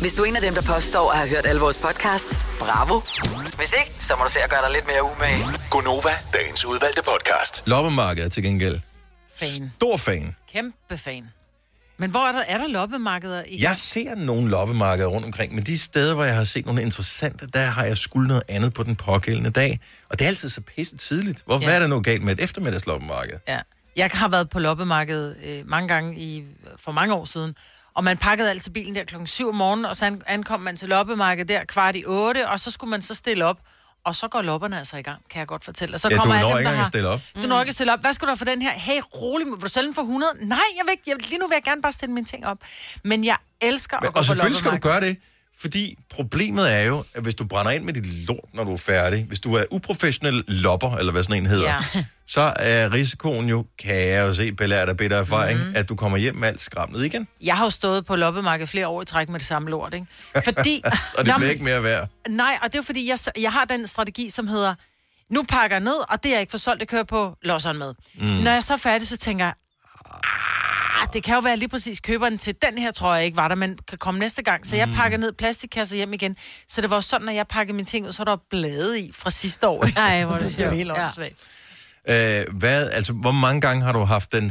Hvis du er en af dem, der påstår at have hørt alle vores podcasts, bravo. Hvis ikke, så må du se at gøre dig lidt mere umage. Gonova, dagens udvalgte podcast. Loppemarkedet til gengæld. Fan. Stor fan. Kæmpe fan. Men hvor er der, er der loppemarkeder? I? Jeg ser nogle loppemarkeder rundt omkring, men de steder, hvor jeg har set nogle interessante, der har jeg skulle noget andet på den pågældende dag. Og det er altid så pisse tidligt. Hvorfor Ja. ja. er der noget galt med et eftermiddagsloppemarked? Ja. Jeg har været på loppemarkedet øh, mange gange i, for mange år siden. Og man pakkede altid bilen der klokken 7 om morgenen, og så an- ankom man til loppemarkedet der kvart i 8, og så skulle man så stille op. Og så går lopperne altså i gang, kan jeg godt fortælle. Og så Ja, du kommer alle når dem, ikke der engang at har... stille op. Du når ikke at stille op. Hvad skal du have for den her? Hey, rolig, vil du sælge den for 100? Nej, jeg vil ikke. Jeg, lige nu vil jeg gerne bare stille mine ting op. Men jeg elsker Men, at gå og på selvfølgelig skal du gøre det, fordi problemet er jo, at hvis du brænder ind med dit lort, når du er færdig, hvis du er uprofessionel lopper, eller hvad sådan en hedder, Ja. så er risikoen jo, kan jeg jo se, belært af bitter erfaring, Mhm. mm-hmm. at du kommer hjem med alt skramlet igen. Jeg har jo stået på loppemarkedet flere år i træk med det samme lort, ikke? Fordi... og det bliver ikke mere værd. Nej, og det er fordi, jeg, jeg har den strategi, som hedder, nu pakker jeg ned, og det er jeg ikke for solgt, det kører på losseren med. Mm. Når jeg så er færdig, så tænker jeg, ah, det kan jo være lige præcis køberen til den her, tror jeg ikke var der, men kan komme næste gang. Så jeg Mm. pakker ned plastikkasser hjem igen. Så det var jo sådan, når jeg pakkede mine ting ud, så var der blade i fra sidste år. Ej, hvor er det det er jo sjovt. helt Ja. åndssvagt. Øh, hvad, altså, hvor mange gange har du haft den...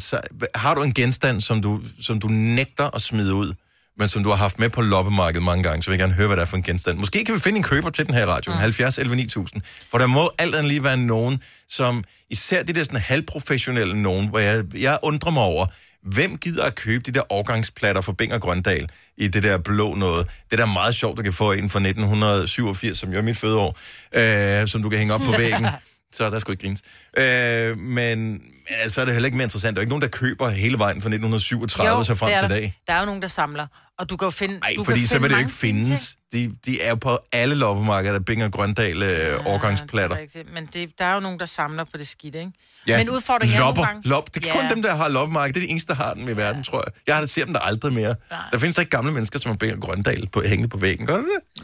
Har du en genstand, som du, som du nægter at smide ud, men som du har haft med på loppemarkedet mange gange, så vil jeg gerne høre, hvad det er for en genstand. Måske kan vi finde en køber til den her radio, mm. 70 11 9000. For der må alt andet lige være nogen, som især de der sådan halvprofessionelle nogen, hvor jeg, jeg undrer mig over, hvem gider at købe de der årgangsplatter for Bing og Grøndal i det der blå noget? Det der er meget sjovt, du kan få en fra 1987, som jo er mit fødeår, øh, som du kan hænge op på væggen. Så der skulle ikke grines. Øh, men ja, så er det heller ikke mere interessant. Der er ikke nogen, der køber hele vejen fra 1937 så frem det til i der. dag. Der er jo nogen, der samler. Og du kan jo finde... Nej, fordi kan så vil det jo ikke findes. De, de er jo på alle loppemarkeder, Bing og Grøndal øh, årgangsplatter. Rigtigt. Men det, der er jo nogen, der samler på det skidt, ikke? Ja, Men udfordringen er lopper, nogle gange... Lop. Det er kun dem, der har loppemarked. Det er de eneste, der har den i verden, tror jeg. Jeg har set dem der aldrig mere. Nej. Der findes der ikke gamle mennesker, som har Grøndal på, hængende på væggen. Gør det det?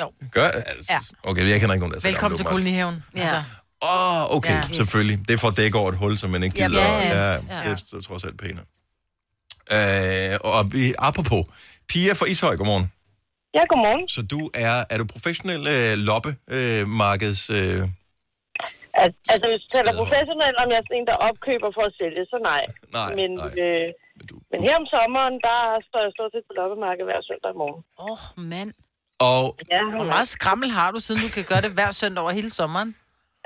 Jo. Gør altså, Ja. Okay, jeg kender ikke nogen, der er så Velkommen til. Kolonihaven. Ja. Altså, Åh, oh, okay, Ja. ja. selvfølgelig. Det er for at dække over et hul, som man ikke Ja, gider. præcis. ja, Ja. det er trods alt pænere. Øh, og vi, apropos, Pia fra Ishøj, godmorgen. Ja, godmorgen. Så du er, er du professionel øh, loppemarkeds... Øh, markeds, øh, Al- altså, hvis du taler professionelt, om jeg er en, der opkøber for at sælge, så nej. Nej, men, Øh, men her om sommeren, der står jeg stort set på loppemarkedet hver søndag morgen. Åh, oh, mand. Og Ja, Hvor meget skrammel har du, siden du kan gøre det hver søndag over hele sommeren?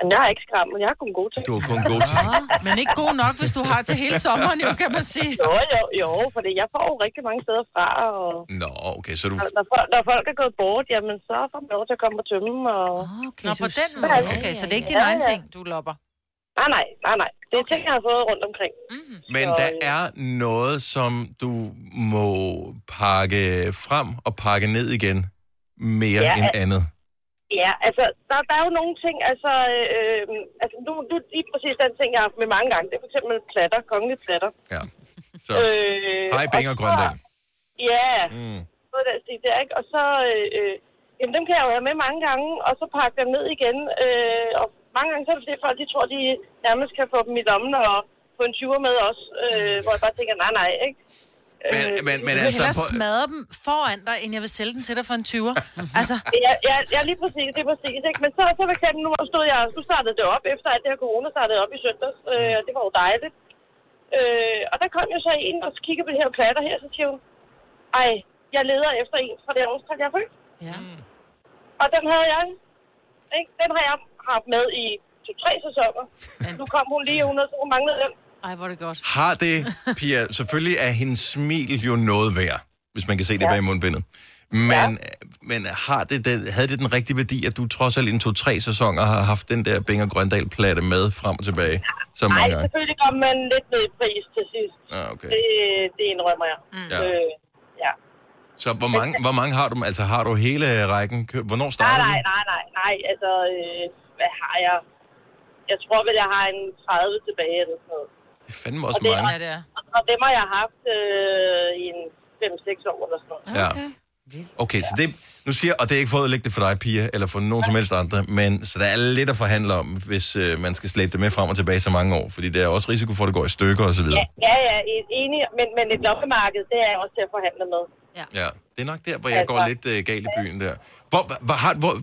Men jeg er ikke skrammel, jeg er kun god til. Du er kun god til. Men ikke god nok, hvis du har til hele sommeren, jo, kan man sige. Jo, jo, jo, for jeg får jo rigtig mange steder fra, og Nå, okay, så du... og når, folk, når folk er gået bort, jamen, så får man lov til at komme og tømme. Og... Okay, Nå, på den måde. Okay, så det er ikke din egen ting, du lopper. Nej, nej, nej, nej. Det er okay. ting, jeg har fået rundt omkring. Mm. Men der er noget, som du må pakke frem og pakke ned igen mere Ja, end andet. Ja, altså, der, der er jo nogle ting, altså, øh, altså nu, nu lige præcis den ting, jeg har haft med mange gange, det er for eksempel platter, kongelige platter. Ja. Så, øh, hej Bing og Grøndal. Ja, Mm. noget den stil der, ikke? Og så, øh, øh, jamen dem kan jeg jo have med mange gange, og så pakke dem ned igen. Øh, og mange gange så er det fordi folk, de tror, de nærmest kan få dem i lommen og få en 20'er med os, øh, hvor jeg bare tænker, nej, nej, ikke? Men, men, men Du vil altså... hellere På, smadre dem foran dig, end jeg vil sælge den til dig for en 20'er. altså, Ja, ja, ja, lige præcis, det er præcis, ikke? Men så, så for eksempel, nu stod jeg, nu startede det op, efter at det her corona startede op i søndags, øh, og det var jo dejligt. Øh, og der kom jo så en, og så kiggede på de her platter her, så siger hun, ej, jeg leder efter en fra det årstal, jeg født. Ja. Og den havde jeg, ikke? Den har jeg haft med i to-tre sæsoner. Nu kom hun lige, hun, så hun manglede den. Ej, hvor er det godt. har det, Pia, selvfølgelig er hendes smil jo noget værd, hvis man kan se det bag mundbindet. Men, ja. men har det, det, havde det den rigtige værdi, at du trods alt i en to-tre sæsoner har haft den der Bing og Grøndal-platte med frem og tilbage så Nej, mange gange? selvfølgelig kom man lidt ned i pris til sidst. Ah, okay. Det, det indrømmer jeg. Ja. Øh, ja. Så hvor mange, hvor mange har du? Altså har du hele rækken? Hvornår Nej, starter nej, du? nej, nej, nej. Altså, øh, hvad har jeg? Jeg tror vel, jeg har en 30 tilbage eller sådan noget. Det er fandme også og det, mange. Ja, det er. Og, dem har jeg haft øh, i en 5-6 år eller sådan noget. Ja. Okay, så det, nu siger, og det er ikke for at lægge det for dig, Pia, eller for nogen som helst andre, men så der er lidt at forhandle om, hvis øh, man skal slæbe det med frem og tilbage så mange år, fordi der er også risiko for, at det går i stykker og så Ja, videre. ja, ja en- enig. Men, men et loppemarked, det er jeg også til at forhandle med. Ja. Ja, det er nok der, hvor jeg går Altså- lidt øh, galt i byen der. Hvor, hvor, har, hvor,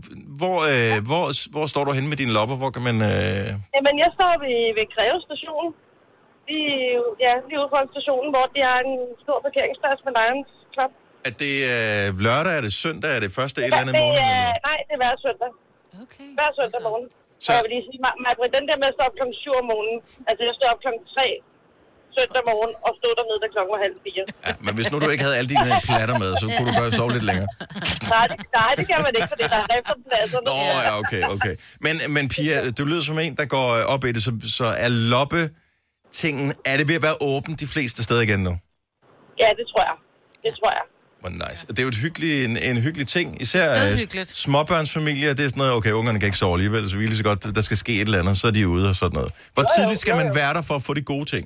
hvor, øh, hvor, hvor står du henne med dine lopper? Hvor kan man... Øh... Jamen, jeg står ved, ved Greve station. Lige, ja, lige ude for stationen, hvor der er en stor parkeringsplads med Lions Club. Er det øh, lørdag, er det søndag, er det første et eller andet det måned? er, nej, det er hver søndag. Okay. Hver søndag morgen. Så Så- jeg vil lige sige, Maj, den der med at stå op klokken 7 om morgenen, altså jeg stod op klokken 3 søndag morgen og stod dernede, da klokken var halv fire. Ja, men hvis nu du ikke havde alle dine platter med, så kunne du bare sove lidt længere. Nej, det, nej, det kan man ikke, fordi der er rifterpladser. Nå, ja, okay, okay. Men, men Pia, du lyder som en, der går op i det, så, så er loppe tingen, er det ved at være åbent de fleste steder igen nu? Ja, det tror jeg. Det tror jeg. Hvor nice. Det er jo et hyggelig, en, en hyggelig ting. Især Det er øh, hyggeligt. småbørnsfamilier, det er sådan noget, okay, ungerne kan ikke sove alligevel, så vi er lige så godt, der skal ske et eller andet, så er de ude og sådan noget. Hvor Jo, tidligt skal jo, man være der for at få de gode ting?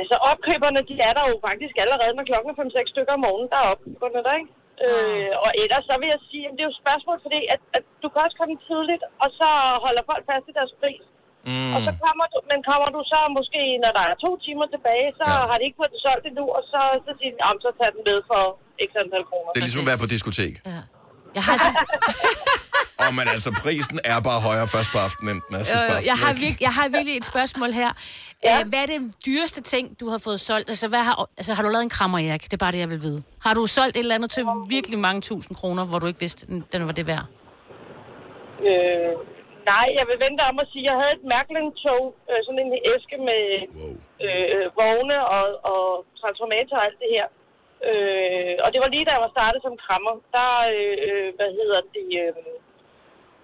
Altså, opkøberne, de er der jo faktisk allerede, når klokken er 5-6 stykker om morgenen, der er opkøberne der, ikke? Øh, og ellers så vil jeg sige, at det er jo et spørgsmål, fordi at, at du kan også komme tidligt, og så holder folk fast i deres pris. Mm. Og så kommer du, men kommer du så måske, når der er to timer tilbage, så ja. har de ikke fået det solgt endnu, og så, så siger de, om så tager den med for x antal kroner. Det er ligesom at være på diskotek. Jeg har sådan... Og men altså, prisen er bare højere først på aftenen, end den er sidst på Øh, aftenen. jeg, har virkelig, jeg har virkelig et spørgsmål her. Ja. hvad er det dyreste ting, du har fået solgt? Altså, hvad har, altså, har du lavet en krammer, Erik? Det er bare det, jeg vil vide. Har du solgt et eller andet til virkelig mange tusind kroner, hvor du ikke vidste, den- den var det værd? Øh, nej, jeg vil vente om at sige, at jeg havde et Mærkling-tog, øh, sådan en æske med øh, vogne og, og transformator og alt det her. Øh, og det var lige da jeg var startet som krammer. Der, øh, hvad hedder det, øh,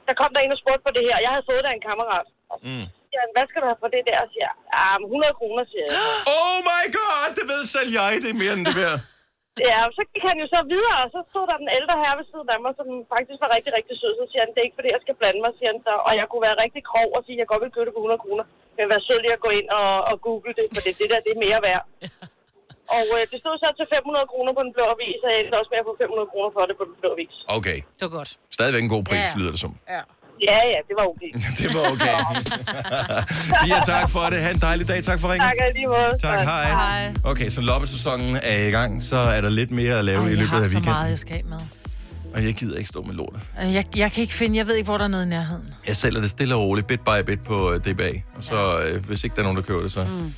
der kom der en og spurgte på det her. Jeg havde fået det af en kammerat. Mm. Ja, hvad skal du have for det der? Siger jeg, ah, men 100 kroner, siger jeg. Oh my god, det ved selv jeg, det er mere end det værd. Ja, så gik han jo så videre, og så stod der den ældre herre ved siden af mig, som faktisk var rigtig, rigtig sød. Så siger han, det er ikke fordi, jeg skal blande mig, siger han så. Og jeg kunne være rigtig grov og sige, at jeg godt vil købe det for 100 kroner. Men vær sød lige at gå ind og, og google det, for det, det der, det er mere værd. Og øh, det stod så til 500 kroner på den blå avis, og jeg endte også med at få 500 kroner for det på den blå avis. Okay, Det var godt. stadigvæk en god pris, Ja. lyder det som. Ja. Ja, ja, det var okay. det var okay. Pia, tak for det. Ha' en dejlig dag. Tak for ringen. Tak, lige måde. Tak, hej. Hej. Okay, så loppesæsonen er i gang, så er der lidt mere at lave Ej, i jeg løbet har af så weekenden. meget, jeg skal med. Og jeg gider ikke stå med lortet. Øh, Jeg, jeg kan ikke finde, jeg ved ikke, hvor der er noget i nærheden. Jeg sælger det stille og roligt, bit by bit på uh, DBA. Og så, øh, hvis ikke der er nogen, der køber det, så, Mm.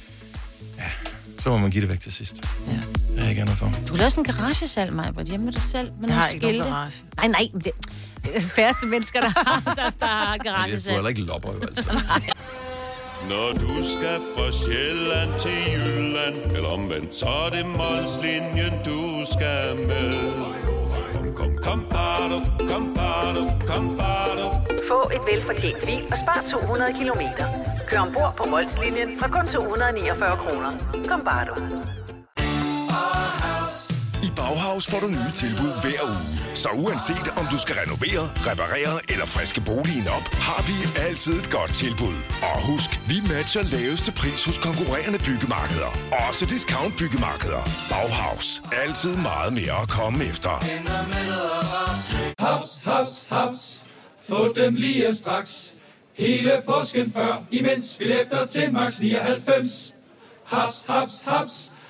så må man give det væk til sidst. Ja. Det er ikke andet for. Du lavede sådan en garagesal, mig, hvor hjemme med dig selv. Med Jeg har ikke nogen skilte. garage. Nej, nej, men det færreste mennesker, der har, der, der har Men jeg skulle heller ikke lopper, jo, altså. Når du skal fra Sjælland til Jylland Eller omvendt, så er det Molslinjen, du skal med Kom, kom, kom, bado, kom, bado, kom, bado. Få et velfortjent bil og spar 200 kilometer. Kør ombord på Molslinjen fra kun 249 kroner. Kom bare du. Bauhaus får du nye tilbud hver uge. Så uanset om du skal renovere, reparere eller friske boligen op, har vi altid et godt tilbud. Og husk, vi matcher laveste pris hos konkurrerende byggemarkeder. Også discount byggemarkeder. Bauhaus. Altid meget mere at komme efter. Haps, haps, haps. Få dem lige straks. Hele påsken før, imens billetter til max 99. Haps, haps, haps.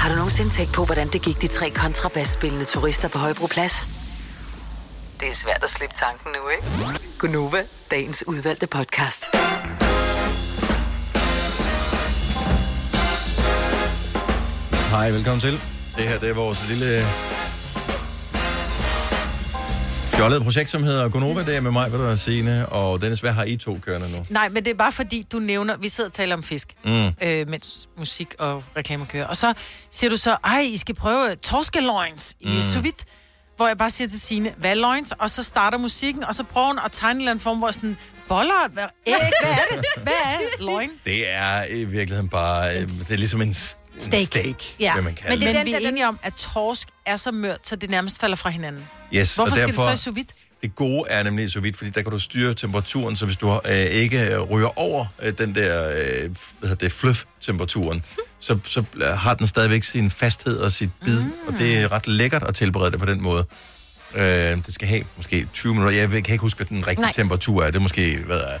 Har du nogensinde tænkt på, hvordan det gik de tre kontrabasspillende turister på Højbroplads? Det er svært at slippe tanken nu, ikke? Gunova, dagens udvalgte podcast. Hej, velkommen til. Det her det er vores lille fjollede projekt, som hedder Gonova. Det er med mig, der er Signe, og Dennis, hvad har I to kørende nu? Nej, men det er bare fordi, du nævner, vi sidder og taler om fisk, Mm. øh, mens musik og reklamer kører. Og så siger du så, ej, I skal prøve torskeløgns i Mm. sous vide. Hvor jeg bare siger til Signe, hvad løgns? Og så starter musikken, og så prøver hun at tegne en eller anden form, hvor sådan, boller, hvad, æg, hvad er det? Hvad er løgn? Det er i virkeligheden bare, øh, det er ligesom en steak, steak Ja, man men, kalde det det. men den, vi er enige om, at torsk er så mørt, så det nærmest falder fra hinanden. Yes, Hvorfor og skal derfor, det så i sous vide? Det gode er nemlig så vidt, fordi der kan du styre temperaturen, så hvis du øh, ikke ryger over øh, den der øh, hvad hedder det, fluff-temperaturen, så, så øh, har den stadigvæk sin fasthed og sit bid, mm. og det er ret lækkert at tilberede det på den måde. Øh, det skal have måske 20 minutter. Jeg kan ikke huske, hvad den rigtige Nej. temperatur er. Det er måske, hvad er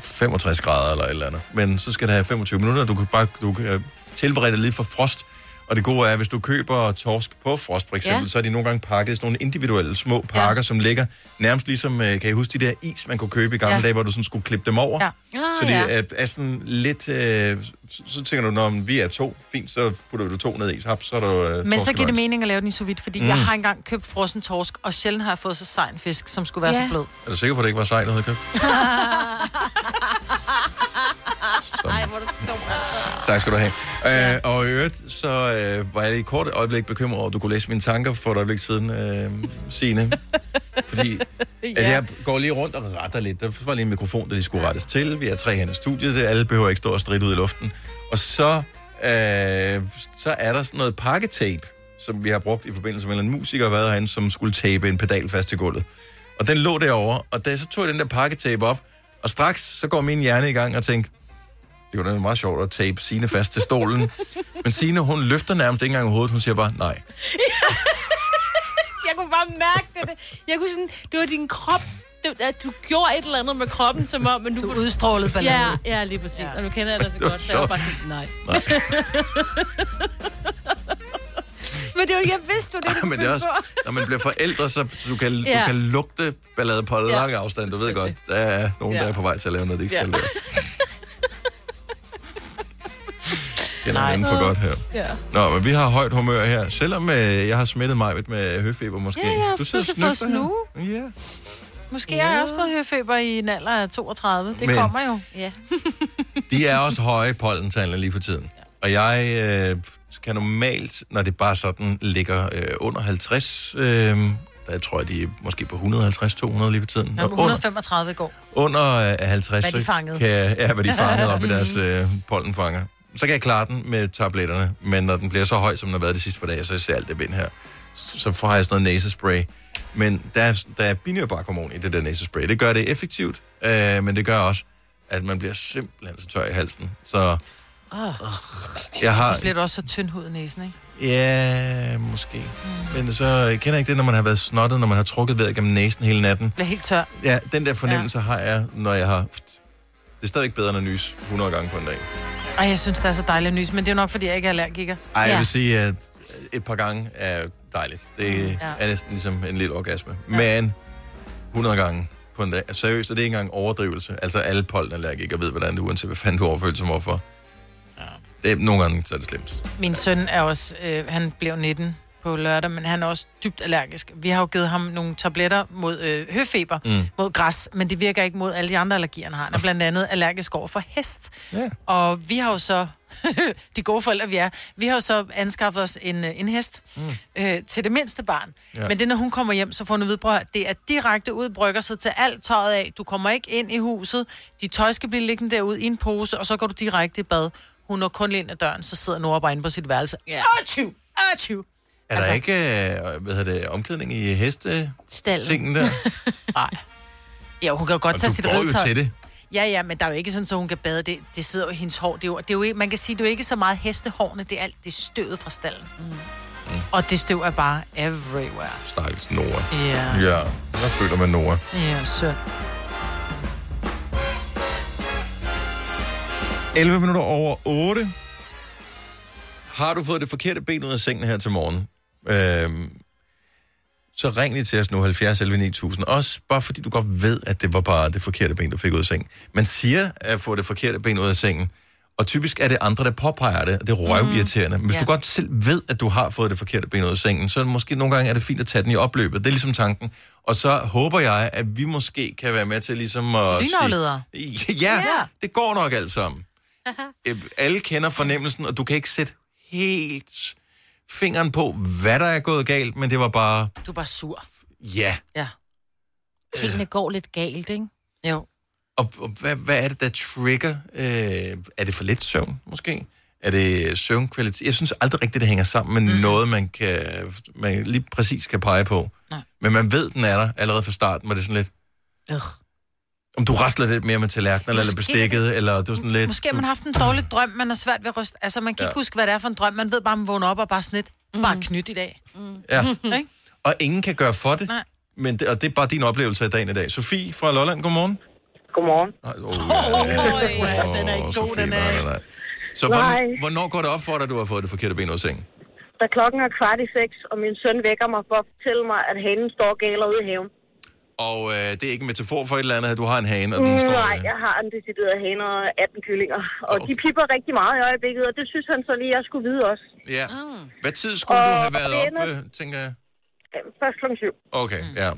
65 grader eller et eller andet. Men så skal det have 25 minutter. Du kan bare du kan tilberede det lidt for frost. Og det gode er, hvis du køber torsk på frost, for eksempel, Ja. så er de nogle gange pakket i sådan nogle individuelle små pakker, ja. som ligger nærmest ligesom, øh, kan I huske de der is, man kunne købe i gamle ja. dage, hvor du sådan skulle klippe dem over? Ja. Ah, Så det ja. er, er sådan lidt... Øh, så, så tænker du, når vi er to, fint, så putter du to ned i, hap, så er der øh, Men så giver det mening at lave den i sous vide, fordi Mm. jeg har engang købt frossen torsk, og sjældent har jeg fået så sej en fisk, som skulle være Ja. så blød. Er du sikker på, at det ikke var sejt, du havde købt? Ej, hvor du altså. Tak skal du have. Ja. Øh, og i øvrigt, så øh, var jeg i et kort øjeblik bekymret over, at du kunne læse mine tanker for et øjeblik siden, øh, Signe. Fordi ja. at jeg går lige rundt og retter lidt. Der var lige en mikrofon, der lige skulle rettes til. Vi er tre hen i studiet. Det, alle behøver ikke stå og stride ud i luften. Og så, øh, så er der sådan noget pakketape, som vi har brugt i forbindelse med en musiker, været herinde, som skulle tape en pedal fast til gulvet. Og den lå derovre, og da så tog jeg den der pakketape op, Og straks, så går min hjerne i gang og tænker, det kunne da være meget sjovt at tape Signe fast til stolen. Men Signe, hun løfter nærmest ikke engang hovedet. Hun siger bare, nej. Jeg kunne bare mærke det. Jeg kunne sådan, det var din krop, det, at du gjorde et eller andet med kroppen, som om, men du, Du udstrålede ballade. Ja, ja, lige præcis. Ja. Og nu kender jeg dig så Det godt, så jeg var så- bare sådan, nej. men det var jeg vidste, det var det, du Men det er også, når man bliver forældre, så du kan, ja. Ja. du kan lugte ballade på lang afstand. Du ved godt, der er nogen, der Ja. er på vej til at lave noget, de ikke skal Ja. lave. Kender hinanden for godt her. Ja. Nå, men vi har højt humør her. Selvom øh, jeg har smittet mig med høfeber måske. Ja, har du sidder og pludselig fået snøfter Ja. Måske har jeg også fået høfeber i en alder af 32. Det Men- kommer jo. Ja. De er også høje pollentallene lige for tiden. Og jeg øh, kan normalt, når det bare sådan ligger øh, under 50, øh, der tror jeg, de er måske på 150-200 lige for tiden. Jeg Når på under, 135 i går. under øh, 50, Hvad de fangede. kan jeg, ja, hvad de fangede op i deres øh, pollenfanger. Så kan jeg klare den med tabletterne, men når den bliver så høj, som den har været de sidste par dage, så ser alt det vind her. Så får jeg sådan noget næsespray. Men der er, der er binyrbarkhormon i det der næsespray. Det gør det effektivt, øh, men det gør også, at man bliver simpelthen så tør i halsen. Så Oh. jeg har... Så bliver du også så tynd hud i næsen, ikke? Ja, måske. Mm. Men så jeg kender jeg ikke det, når man har været snottet, når man har trukket vejret gennem næsen hele natten. Bliver helt tør. Ja, den der fornemmelse ja. har jeg, når jeg har... Det er stadig ikke bedre end at nys 100 gange på en dag. Ej, jeg synes, det er så dejligt at nys, men det er nok, fordi jeg ikke er allergiker. Ej, jeg vil sige, at et par gange er dejligt. Det Mm, ja. er næsten ligesom en lille orgasme. Ja. Men 100 gange på en dag. Seriøst, og det er ikke engang overdrivelse. Altså alle pollenallergikere ved, hvordan er, uanset hvad fanden du overføler som hvorfor. Ja. Det er, nogle gange så er det slemt. Min søn er også, øh, han blev 19 på lørdag, men han er også dybt allergisk. Vi har jo givet ham nogle tabletter mod øh, høfeber, Mm. mod græs, men det virker ikke mod alle de andre allergier, han har. Han er blandt andet allergisk over for hest. Ja. Og vi har jo så, de gode forældre vi er, vi har jo så anskaffet os en, øh, en hest mm. øh, til det mindste barn. Ja. Men det, når hun kommer hjem, så får hun at vide, at det er direkte ud, brygger sig til alt tøjet af. Du kommer ikke ind i huset, dit tøj skal blive liggende derude i en pose, og så går du direkte i bad. Hun når kun ind ad døren, så sidder Nora bare inde på sit værelse. Ja. Achoo! Achoo! Er altså, der ikke øh, hvad hedder det, omklædning i heste Stallen. tingen der? Nej. Ja, hun kan jo godt Og tage du sit går jo ridetøj. til det. Ja, ja, men der er jo ikke sådan, så hun kan bade. Det, det sidder jo i hendes hår. Det er jo, det er jo man kan sige, det er jo ikke så meget hestehårene. Det er alt det støvet fra stallen. Mm. Og det støv er bare everywhere. Stakkels Nora. Ja. Ja, der føler man Nora. Ja, søn. 11 minutter over 8. Har du fået det forkerte ben ud af sengen her til morgen? Øhm, så ring lige til os nu, 70 11 9000. Også bare fordi du godt ved, at det var bare det forkerte ben, du fik ud af sengen. Man siger at få det forkerte ben ud af sengen, og typisk er det andre, der påpeger det, og det er røvirriterende. Men hvis Ja. du godt selv ved, at du har fået det forkerte ben ud af sengen, så måske nogle gange er det fint at tage den i opløbet. Det er ligesom tanken. Og så håber jeg, at vi måske kan være med til ligesom at Lynafledere. sige... Ja, ja, det går nok alt sammen. Øh, alle kender fornemmelsen, og du kan ikke sætte helt fingeren på, hvad der er gået galt, men det var bare, Du er bare sur. ja. Ja. Tingene går lidt galt, ikke? Jo. Og, og hvad, hvad er det, der trigger? Øh, er det for lidt søvn, måske? Er det søvnkvalitet? Jeg synes aldrig rigtigt, det hænger sammen med mm. noget, man, kan, man lige præcis kan pege på. Nej. Men man ved, den er der allerede fra starten, hvor det er sådan lidt... Ugh. Om du rasler lidt mere med tallerkenen, eller bestikket, eller du er sådan lidt... Måske har man haft en dårlig drøm, man er svært ved at ryste. Altså, man kan Ja. ikke huske, hvad det er for en drøm. Man ved bare, at man vågner op og bare sådan lidt, bare knyt i dag. Mm. Ja. Ikke? Og ingen kan gøre for det. Nej. Men det, og det er bare din oplevelse af dagen i dag. Sofie fra Lolland, godmorgen. Godmorgen. Nej, oh, ja. den er ikke god, den er. nej, nej. Så Nej. hvornår, hvornår går det op for dig, at du har fået det forkerte ben ud af sengen? Da klokken er kvart i seks, og min søn vækker mig for at fortælle mig, at hanen står galer ude i haven. Og øh, det er ikke en metafor for et eller andet, at du har en hane, og den Mm, står... Nej, jeg har en decideret hane og 18 kyllinger. Og de pipper rigtig meget i øjeblikket, og det synes han så lige, jeg skulle vide også. Ja. Hvad tid skulle du Og have været det op, ender- øh, tænker jeg? Først klokken syv. Okay, ja.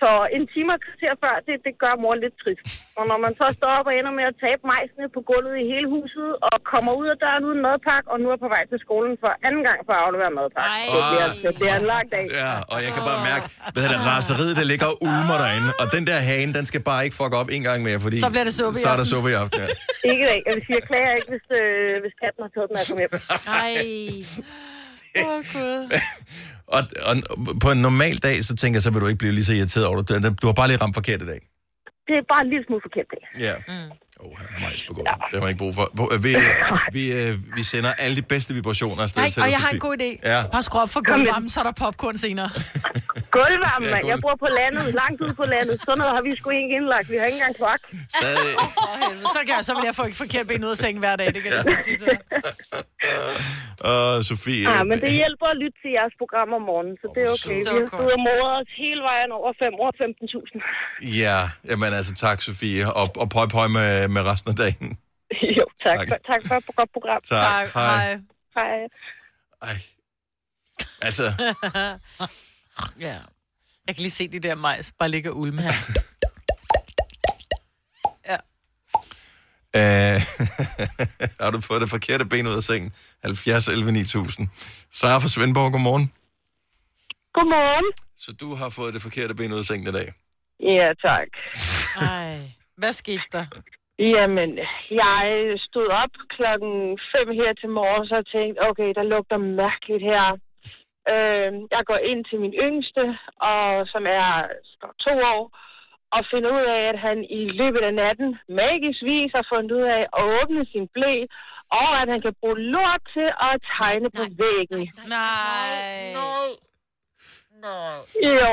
Så en time og kvarter før, det, det gør mor lidt trist. Og når man så står op og ender med at tabe majsene på gulvet i hele huset, og kommer ud af døren uden madpakke, og nu er på vej til skolen for anden gang for at aflevere madpakke. Det bliver, det bliver en lang dag. Ja, og jeg kan bare mærke, hvad er det, raseriet, der ligger og ulmer derinde. Og den der hane, den skal bare ikke fuck op en gang mere, fordi... Så bliver det suppe i Så er der suppe i aften, ja. Ikke i dag. Jeg vil sige, jeg klager ikke, hvis, øh, hvis katten har taget den af kom hjem. Nej. Åh, oh, Gud. Og, og, på en normal dag, så tænker jeg, så vil du ikke blive lige så irriteret over det. Du har bare lige ramt forkert i dag. det er bare en lille smule forkert dag. Ja. Mm. Oh, majs på gulvet. Det har man ikke brug for. Hvor- Vi, vi, øh, vi sender alle de bedste vibrationer afsted Nej, og jeg har en god idé. Ja. Bare skru op for gulvvarmen, så er der popcorn senere. Gulvvarme, Ja, mand. Jeg gulv. bor på landet, langt ude på landet. Sådan noget har vi sgu ikke indlagt. Vi har ikke engang kloak. Stadig. Så, kan jeg, så vil jeg få ikke forkert ben ud af sengen hver dag. Det kan jeg ja. sige til dig. Og Sofie... Ja, men det hjælper at lytte til jeres program om morgenen, så det er okay. Vi har stået og os hele vejen over 5 år 15.000. Ja, jamen altså tak, Sofie. Og, og pøj pøj med, med resten af dagen. jo, tak. Tak. Tak. For, tak for et godt program. Tak. Tak. Hej. Hej. Ej. Altså, ja. Jeg kan lige se de der majs bare ligge og ulme. Ja. Øh, har du fået det forkerte ben ud af sengen? 70 11 9000. Sara fra Svendborg, godmorgen. Godmorgen. Så du har fået det forkerte ben ud af sengen i dag? Ja, tak. Ej. Hvad skete der? Jamen, jeg stod op klokken 5 her til morgen, og tænkte, okay, der lugter mærkeligt her. Øh, jeg går ind til min yngste, og som er to år, og finder ud af, at han i løbet af natten magisk vis har fundet ud af at åbne sin blæ, og at han kan bruge lort til at tegne på væggen. Nej. Jo.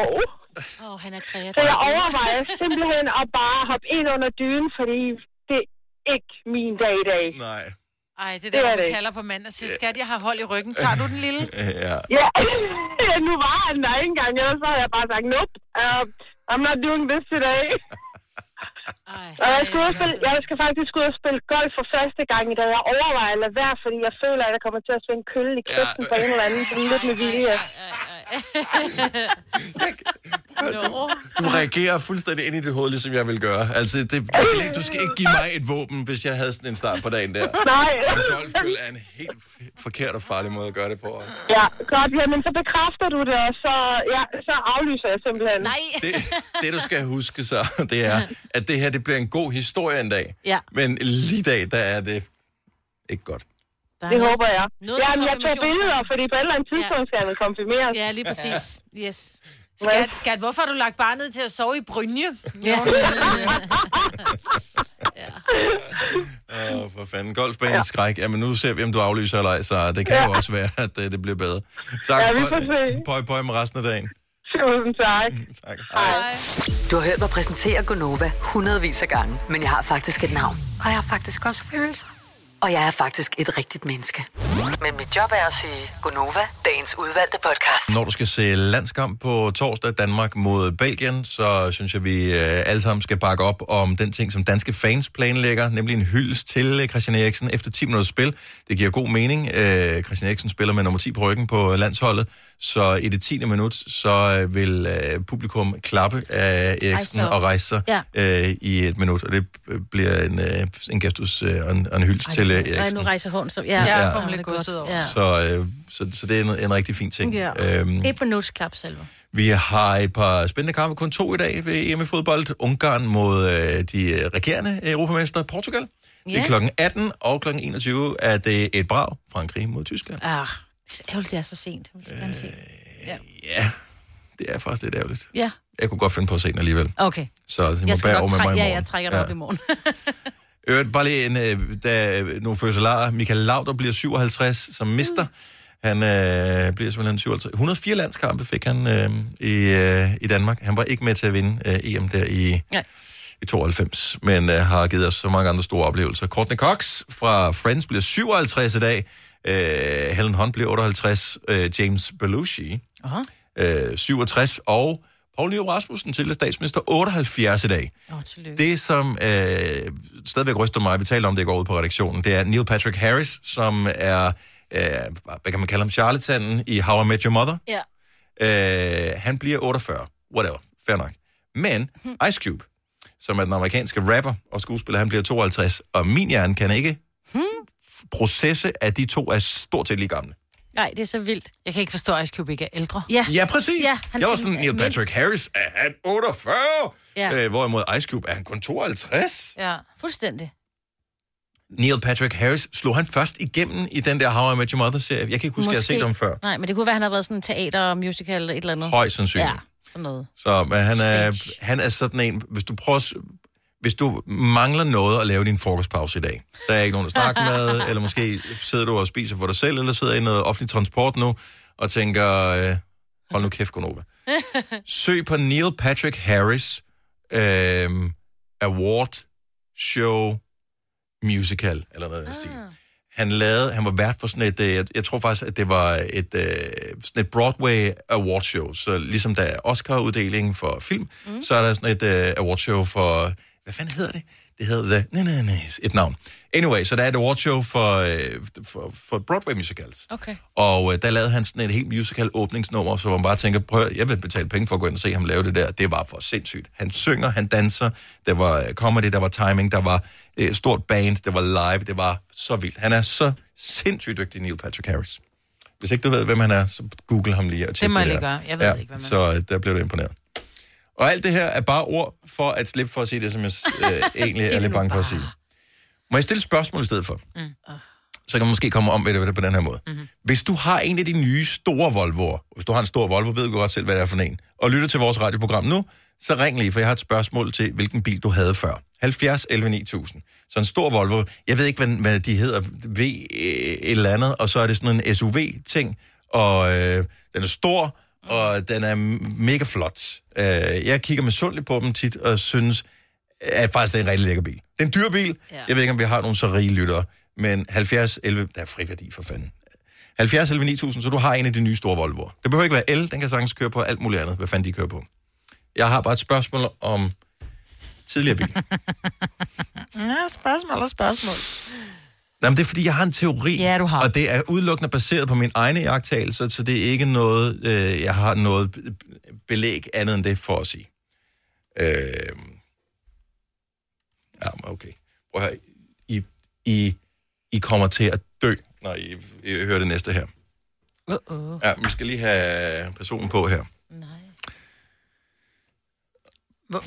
Åh, oh, han er kreativ. Så jeg overvejer simpelthen at bare hoppe ind under dynen, fordi det er ikke min dag i dag. Nej. Ej, det er Det der, er det man ikke. kalder på mand og siger, skat, jeg har hold i ryggen. Tager du den lille? Ja. Ja, nu var han der ikke engang, ellers så havde jeg bare sagt, nope, uh, I'm not doing this today. Og jeg, skal og spille, jeg skal faktisk ud og spille golf for første gang i dag. Jeg overvejer at lade være, fordi jeg føler, at jeg kommer til at svinge kølle i kæften på en eller anden, sådan lidt med vilje. Du, du reagerer fuldstændig ind i dit hoved, ligesom jeg vil gøre. Altså, det, det, du skal ikke give mig et våben, hvis jeg havde sådan en start på dagen der. Nej. En golfkøl er en helt forkert og farlig måde at gøre det på. Ja, godt, jamen så bekræfter du det, og så, ja, så aflyser jeg simpelthen. Nej. Det, det, du skal huske så, det er, at det her det bliver en god historie en dag. Ja. Men lige i dag, der er det ikke godt. Det håber jeg. Noget Ja, for men jeg tager billeder, fordi på et eller andet tidspunkt skal jeg vel konfirmeres. Ja, lige præcis. Yes. Skat, skat, hvorfor har du lagt barnet til at sove i Brynje? Ja. Åh, oh, for fanden. Golfbanen ja. skræk. Jamen, nu ser vi, om du aflyser eller ej, så det kan ja. jo også være, at uh, det bliver bedre. Tak Ja, vi for det. Pøj, pøj med resten af dagen. Tusind tak. Tak. Hej. Du har hørt mig præsentere Gonova hundredvis af gange, men jeg har faktisk et navn. Og jeg har faktisk også følelser. Og jeg er faktisk et rigtigt menneske. Men mit job er at sige Gonova, dagens udvalgte podcast. Når du skal se landskamp på torsdag Danmark mod Belgien, så synes jeg, vi øh, alle sammen skal bakke op om den ting, som danske fans planlægger, nemlig en hyldest til øh, Christian Eriksen efter 10 minutters spil. Det giver god mening. Øh, Christian Eriksen spiller med nummer 10 på ryggen på landsholdet, så i det 10. minut, så øh, vil øh, publikum klappe af Eriksen og rejse sig Ja. øh, i et minut, og det øh, bliver en, øh, en gestus øh, og en, og en hyldest til øh, Eriksen. nu rejser hun. Så, ja, Ja. ja. lidt det er godt. over. Ja. Så, øh, så, så det er en, en rigtig fin ting. Ja. Øhm, Et minutsklap, Salva. vi har et par spændende kampe, kun to i dag ved EM i fodbold. Ungarn mod øh, de regerende europamestre Portugal. Det er klokken 18, og klokken 21 er det et brag. Frankrig mod Tyskland. Ah, det er ærgerligt, det er så sent. Jeg vil gerne se. Ja. Ja, det er faktisk lidt ærgerligt. ja, Jeg kunne godt finde på at se den alligevel. okay. Så jeg må Jeg bære over med mig i ja, morgen. jeg trækker dig op i morgen. Øvrigt, bare lige en, øh, da nogle fødselarer. Michael Lauter bliver 57, som mister. Han øh, bliver simpelthen 57. 104 landskampe fik han øh, i, øh, i Danmark. Han var ikke med til at vinde øh, EM der i, Nej. i 92, men øh, har givet os så mange andre store oplevelser. Courtney Cox fra Friends bliver 57 i dag. Øh, Helen Hunt bliver 58. Øh, James Belushi Aha. øh, 67. Og Poul Nyrup Rasmussen, til statsminister, 78 i dag. Oh, tillykke. Det, som øh, stadigvæk ryster mig, vi talte om det i går ude på redaktionen, det er Neil Patrick Harris, som er, øh, hvad kan man kalde ham, charlatanen i How I Met Your Mother. Ja. Øh, han bliver 48. Whatever. Fair nok. Men Ice Cube, som er den amerikanske rapper og skuespiller, han bliver 52. Og min hjerne kan ikke processe, at de to er stort set lige gamle. Nej, det er så vildt. Jeg kan ikke forstå, at Ice Cube ikke er ældre. Ja, Ja, præcis. Ja, han jeg var sådan, Neil mindst- Patrick Harris, er han 48? Ja. Øh, hvorimod Ice Cube, er han kun 52? Ja. fuldstændig. Neil Patrick Harris, slog han først igennem i den der How I Met Your Mother-serie? Jeg kan ikke huske, at jeg har set ham før. Nej, men det kunne være, at han har været sådan en teater, musical eller et eller andet. Højst sandsynligt. Ja, sådan noget. Så men han, er, Stage. han er sådan en, hvis du prøver... hvis du mangler noget at lave din frokostpause i dag, der er ikke nogen at snakke med, eller måske sidder du og spiser for dig selv, eller sidder i noget offentlig transport nu, og tænker, øh, hold nu kæft, Gunova. Søg på Neil Patrick Harris øh, Award Show Musical, eller noget af den stil. Han lavede, han var vært for sådan et, øh, jeg, jeg tror faktisk, at det var et, øh, sådan et Broadway Award Show. Så ligesom der er Oscar-uddeling for film, mm. så er der sådan et øh, award show for, hvad fanden hedder det? Det hedder The, nej, nej, nej, et navn. Anyway, så der er et award show for, øh, for, for Broadway musicals. Okay. Og øh, der lavede han sådan et helt musical åbningsnummer, så man bare tænker, prøv, jeg vil betale penge for at gå ind og se ham lave det der. Det var for sindssygt. Han synger, han danser, der var øh, comedy, der var timing, der var øh, stort band, der var live, det var så vildt. Han er så sindssygt dygtig, Neil Patrick Harris. Hvis ikke du ved, hvem han er, så google ham lige og tjek Det må jeg der. gøre. Jeg ved ikke, hvem han Så øh, der blev du imponeret. Og alt det her er bare ord for at slippe for at sige det, som jeg øh, egentlig er lidt bange for at sige. Må jeg stille spørgsmål i stedet for? Mm. Så kan man måske komme om ved det på den her måde. Mm-hmm. Hvis du har en af de nye store Volvo'er, hvis du har en stor Volvo, ved du godt selv, hvad det er for en, og lytter til vores radioprogram nu, så ring lige, for jeg har et spørgsmål til, hvilken bil du havde før. 70 11 9000. Så en stor Volvo, jeg ved ikke, hvad, hvad de hedder, V øh, et eller andet, og så er det sådan en SUV-ting, og øh, den er stor, og den er mega flot. Øh, jeg kigger med på dem tit, og synes, at faktisk det er en rigtig lækker bil. Det er en dyr bil. Ja. Jeg ved ikke, om vi har nogle så rige lyttere, men 70 11, der er friværdi for fanden. 70 11 9000, så du har en af de nye store Volvo'er. Det behøver ikke være el, den kan sagtens køre på alt muligt andet, hvad fanden de kører på. Jeg har bare et spørgsmål om tidligere bil. Ja, spørgsmål og spørgsmål. Nej, men det er fordi, jeg har en teori. Ja, du har. Og det er udelukkende baseret på min egne jagttagelser, så det er ikke noget, øh, jeg har noget be- belæg andet end det for at sige. Øh, ja, okay. Prøv høre. I, I, I kommer til at dø, når I, I hører det næste her. Uh-oh. Ja, vi skal lige have personen på her.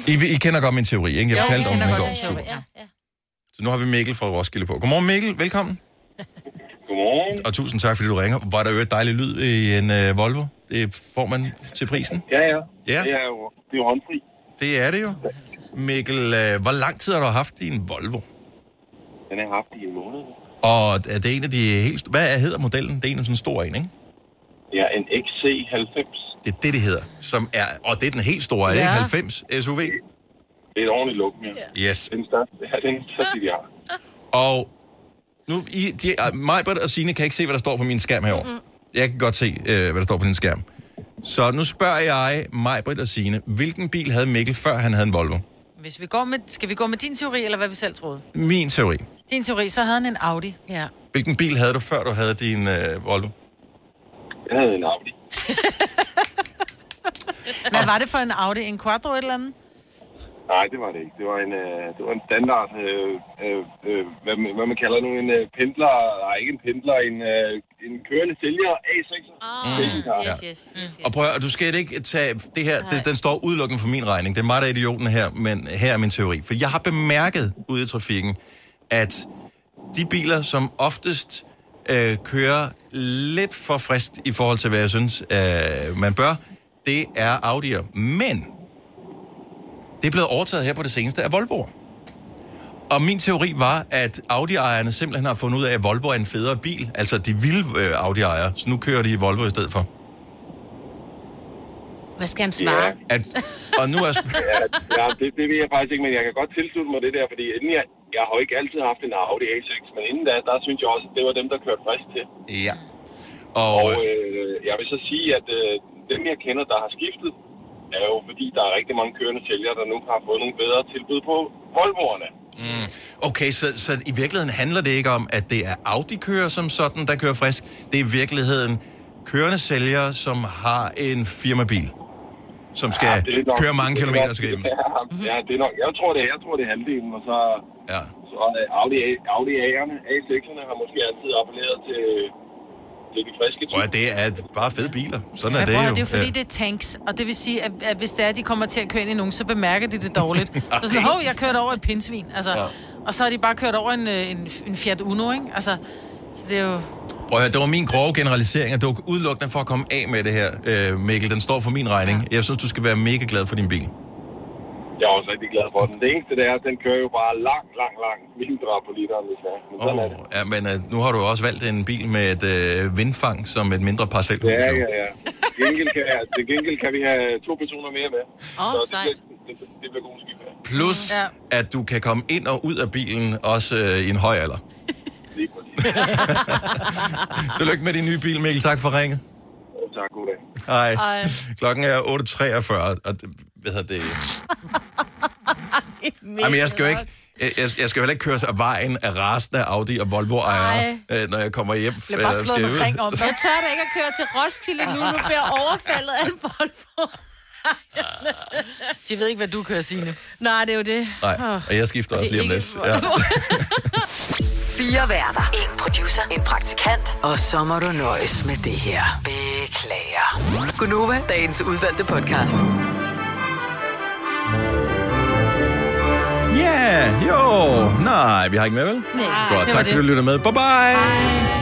I, I kender godt min teori, ikke? Jeg Jo, fortalte om kender den i går. Ja, ja. Så nu har vi Mikkel fra Roskilde på. Godmorgen Mikkel, velkommen. Godmorgen. Og tusind tak, fordi du ringer. Var der jo et dejligt lyd i en uh, Volvo? Det får man til prisen. Ja, ja. Ja. Det er jo, det er jo håndfri. Det er det jo. Mikkel, uh, hvor lang tid har du haft din Volvo? Den har jeg haft i en måned. Og er det en af de helt... Hvad hedder modellen? Det er en af sådan en stor en, ikke? Ja, en XC90. Det er det, det hedder. Som er, og det er den helt store, Ja. ikke? 90 SUV? Det er et ordentligt luk, ja. Yes. Den største, ja, den største, vi har. Og nu, I, de, uh, Majbert og Signe kan ikke se, hvad der står på min skærm herovre. Mm. Jeg kan godt se, uh, hvad der står på din skærm. Så nu spørger jeg Majbert og Signe, hvilken bil havde Mikkel, før han havde en Volvo? Hvis vi går med, skal vi gå med din teori, eller hvad vi selv troede? Min teori. Din teori, så havde han en Audi. Ja. Hvilken bil havde du, før du havde din uh, Volvo? Jeg havde en Audi. Hvad var det for en Audi? En Quattro et eller andet? Nej, det var det ikke. Det var en, øh, det var en standard, øh, øh, øh, hvad, man- hvad man kalder nu, en øh, pendler, nej ikke en pendler, en, øh, en kørende sælger A6. Mm. Yes, yes, yes, Og prøv at, du skal ikke tage det her, det, den står udelukkende for min regning. Det er mig, der er idioten her, men her er min teori. For jeg har bemærket ude i trafikken, at de biler, som oftest øh, kører lidt for frist i forhold til, hvad jeg synes, øh, man bør, det er Audi'er. Men det er blevet overtaget her på det seneste af Volvo'er. Og min teori var, at Audi-ejerne simpelthen har fundet ud af, at Volvo er en federe bil. Altså de vilde øh, Audi-ejere, så nu kører de i Volvo i stedet for. Hvad skal han svare? At, og nu er... ja, ja det, det ved jeg faktisk ikke, men jeg kan godt tilslutte mig det der, fordi inden jeg, jeg har jo ikke altid haft en Audi A6, men inden da, der synes jeg også, at det var dem, der kørte frisk til. Ja. Og, og øh, jeg vil så sige, at øh, dem, jeg kender, der har skiftet, er jo fordi, der er rigtig mange kørende sælgere, der nu har fået nogle bedre tilbud på Volvoerne. Mm. Okay, så, så i virkeligheden handler det ikke om, at det er Audi-kører som sådan, der kører frisk. Det er i virkeligheden kørende sælgere, som har en firmabil, som skal er nok- køre mange er kilometer skal hjem. Ja, ja, det er nok, jeg tror, det er, jeg tror, det er halvdelen, og så, ja. så er Audi, Audi A'erne, A6'erne har måske altid appelleret til, til de friske Prøv at, det er bare fede biler. Sådan er Ja, det prøv at jo. det er jo fordi, Ja. det er tanks, og det vil sige, at, at hvis det er, at de kommer til at køre ind i nogen, så bemærker de det dårligt. så sådan, hov, jeg kørte over et pinsvin, altså, Ja. ja. og så har de bare kørt over en, øh, en, en Fiat Uno, ikke? Altså, så det er jo... Prøv at høre, det var min grove generalisering, og det var udelukkende for at komme af med det her, øh, Mikkel. Den står for min regning. Jeg synes, du skal være mega glad for din bil. Jeg er også rigtig glad for den. Det eneste, det er, at den kører jo bare langt, langt, langt mindre på literen, hvis er. Men sådan er det. Ja, men uh, nu har du også valgt en bil med et uh, vindfang som et mindre parcelhus. Ja, ja, ja. Til gengæld kan, til gengæld kan vi have to personer mere med. Åh, det sejt. det, det bliver god skib. Plus, Ja. at du kan komme ind og ud af bilen, også uh, i en høj alder. Tillykke med din nye bil, Mikkel. Tak for ringet. Tak, god dag. Hej. Hej. Klokken er 8.43, og hvad hedder det? Jamen, jeg skal jo ikke... Jeg, jeg jeg skal jo heller ikke køre sig af vejen af resten af Audi og Volvo-ejere, øh, når jeg kommer hjem. bliver bare øh, slået skal en ud. ring om. Jeg tør da ikke at køre til Roskilde nu, nu bliver jeg overfaldet af en Volvo. De ved ikke, hvad du kører, Signe. Nej, det er jo det. Nej, og jeg skifter Og også lige om lidt. Ja. Fire værter. En producer. En praktikant. Og så må du nøjes med det her. Beklager. Gunova, dagens udvalgte podcast. Ja, yeah, jo. Nej, vi har ikke mere, vel? Nej, Godt, tak fordi du lyttede med. Bye-bye. Bye.